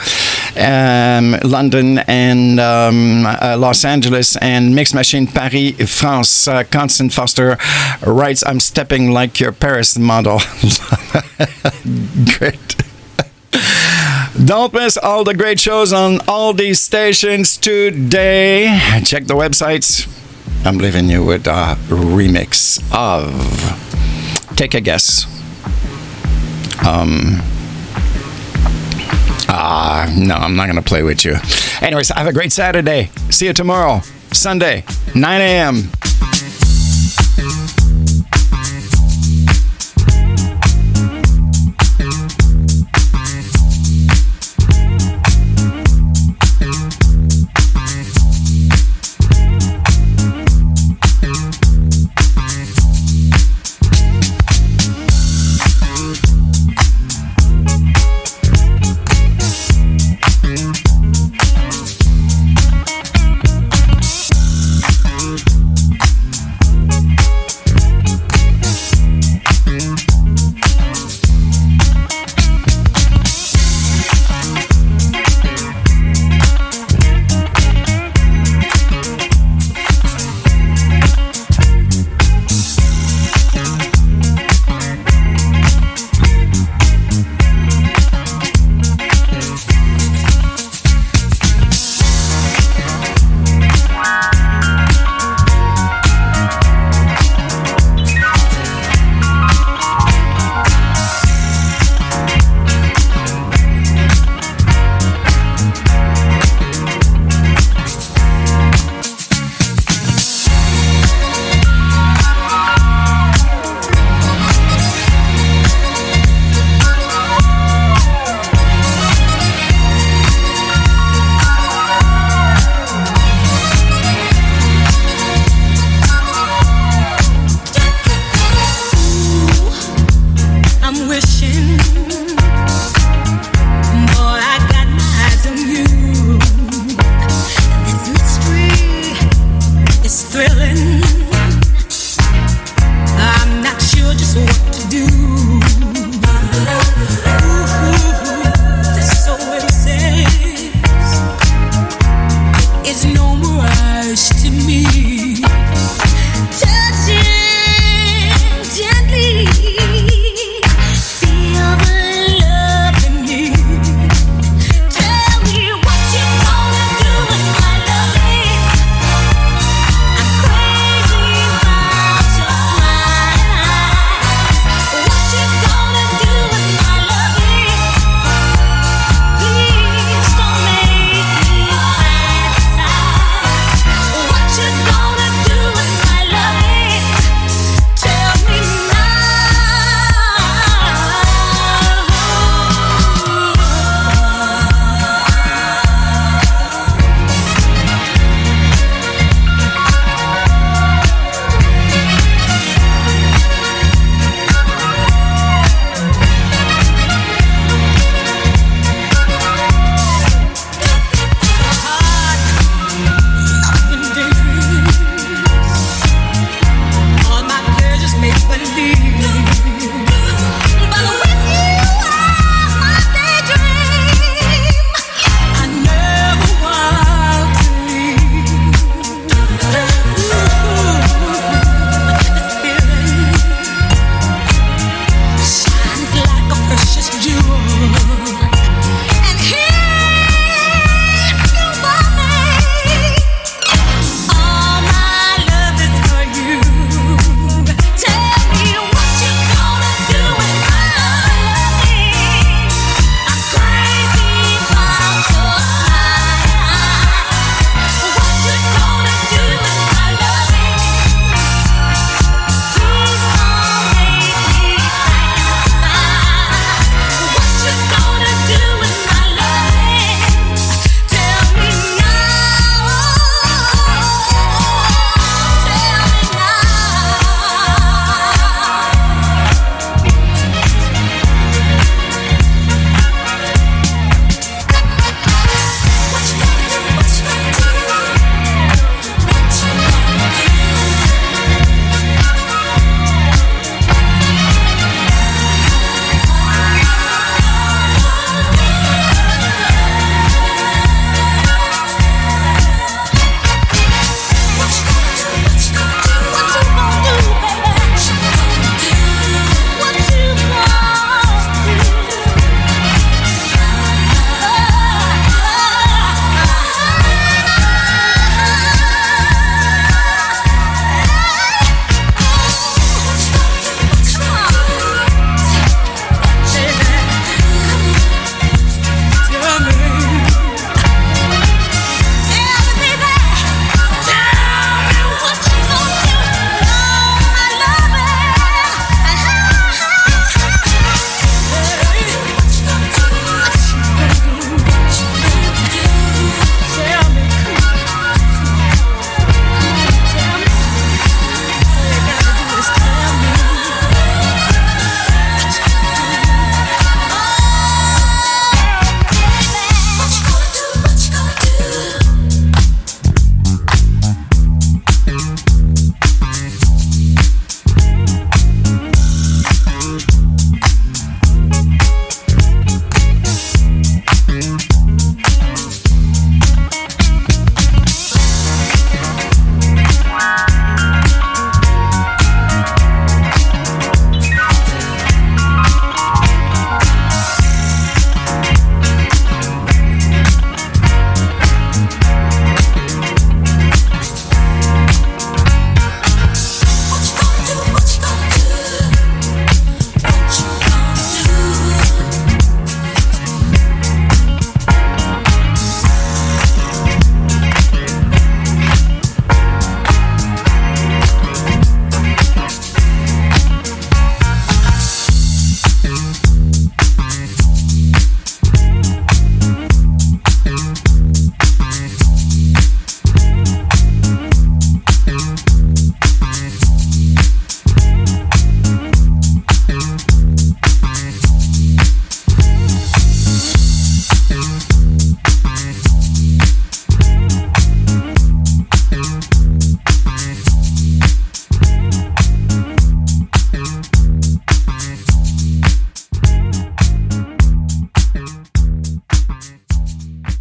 um, London and um, uh, Los Angeles, and Mix Machine Paris France. Uh, Constance Foster writes, "I'm stepping like your Paris model." Great. Don't miss all the great shows on all these stations today. Check the websites. I'm leaving you with a remix of. Take a guess. Um. Ah, no, I'm not going to play with you. Anyways, have a great Saturday. See you tomorrow, Sunday, 9 a.m.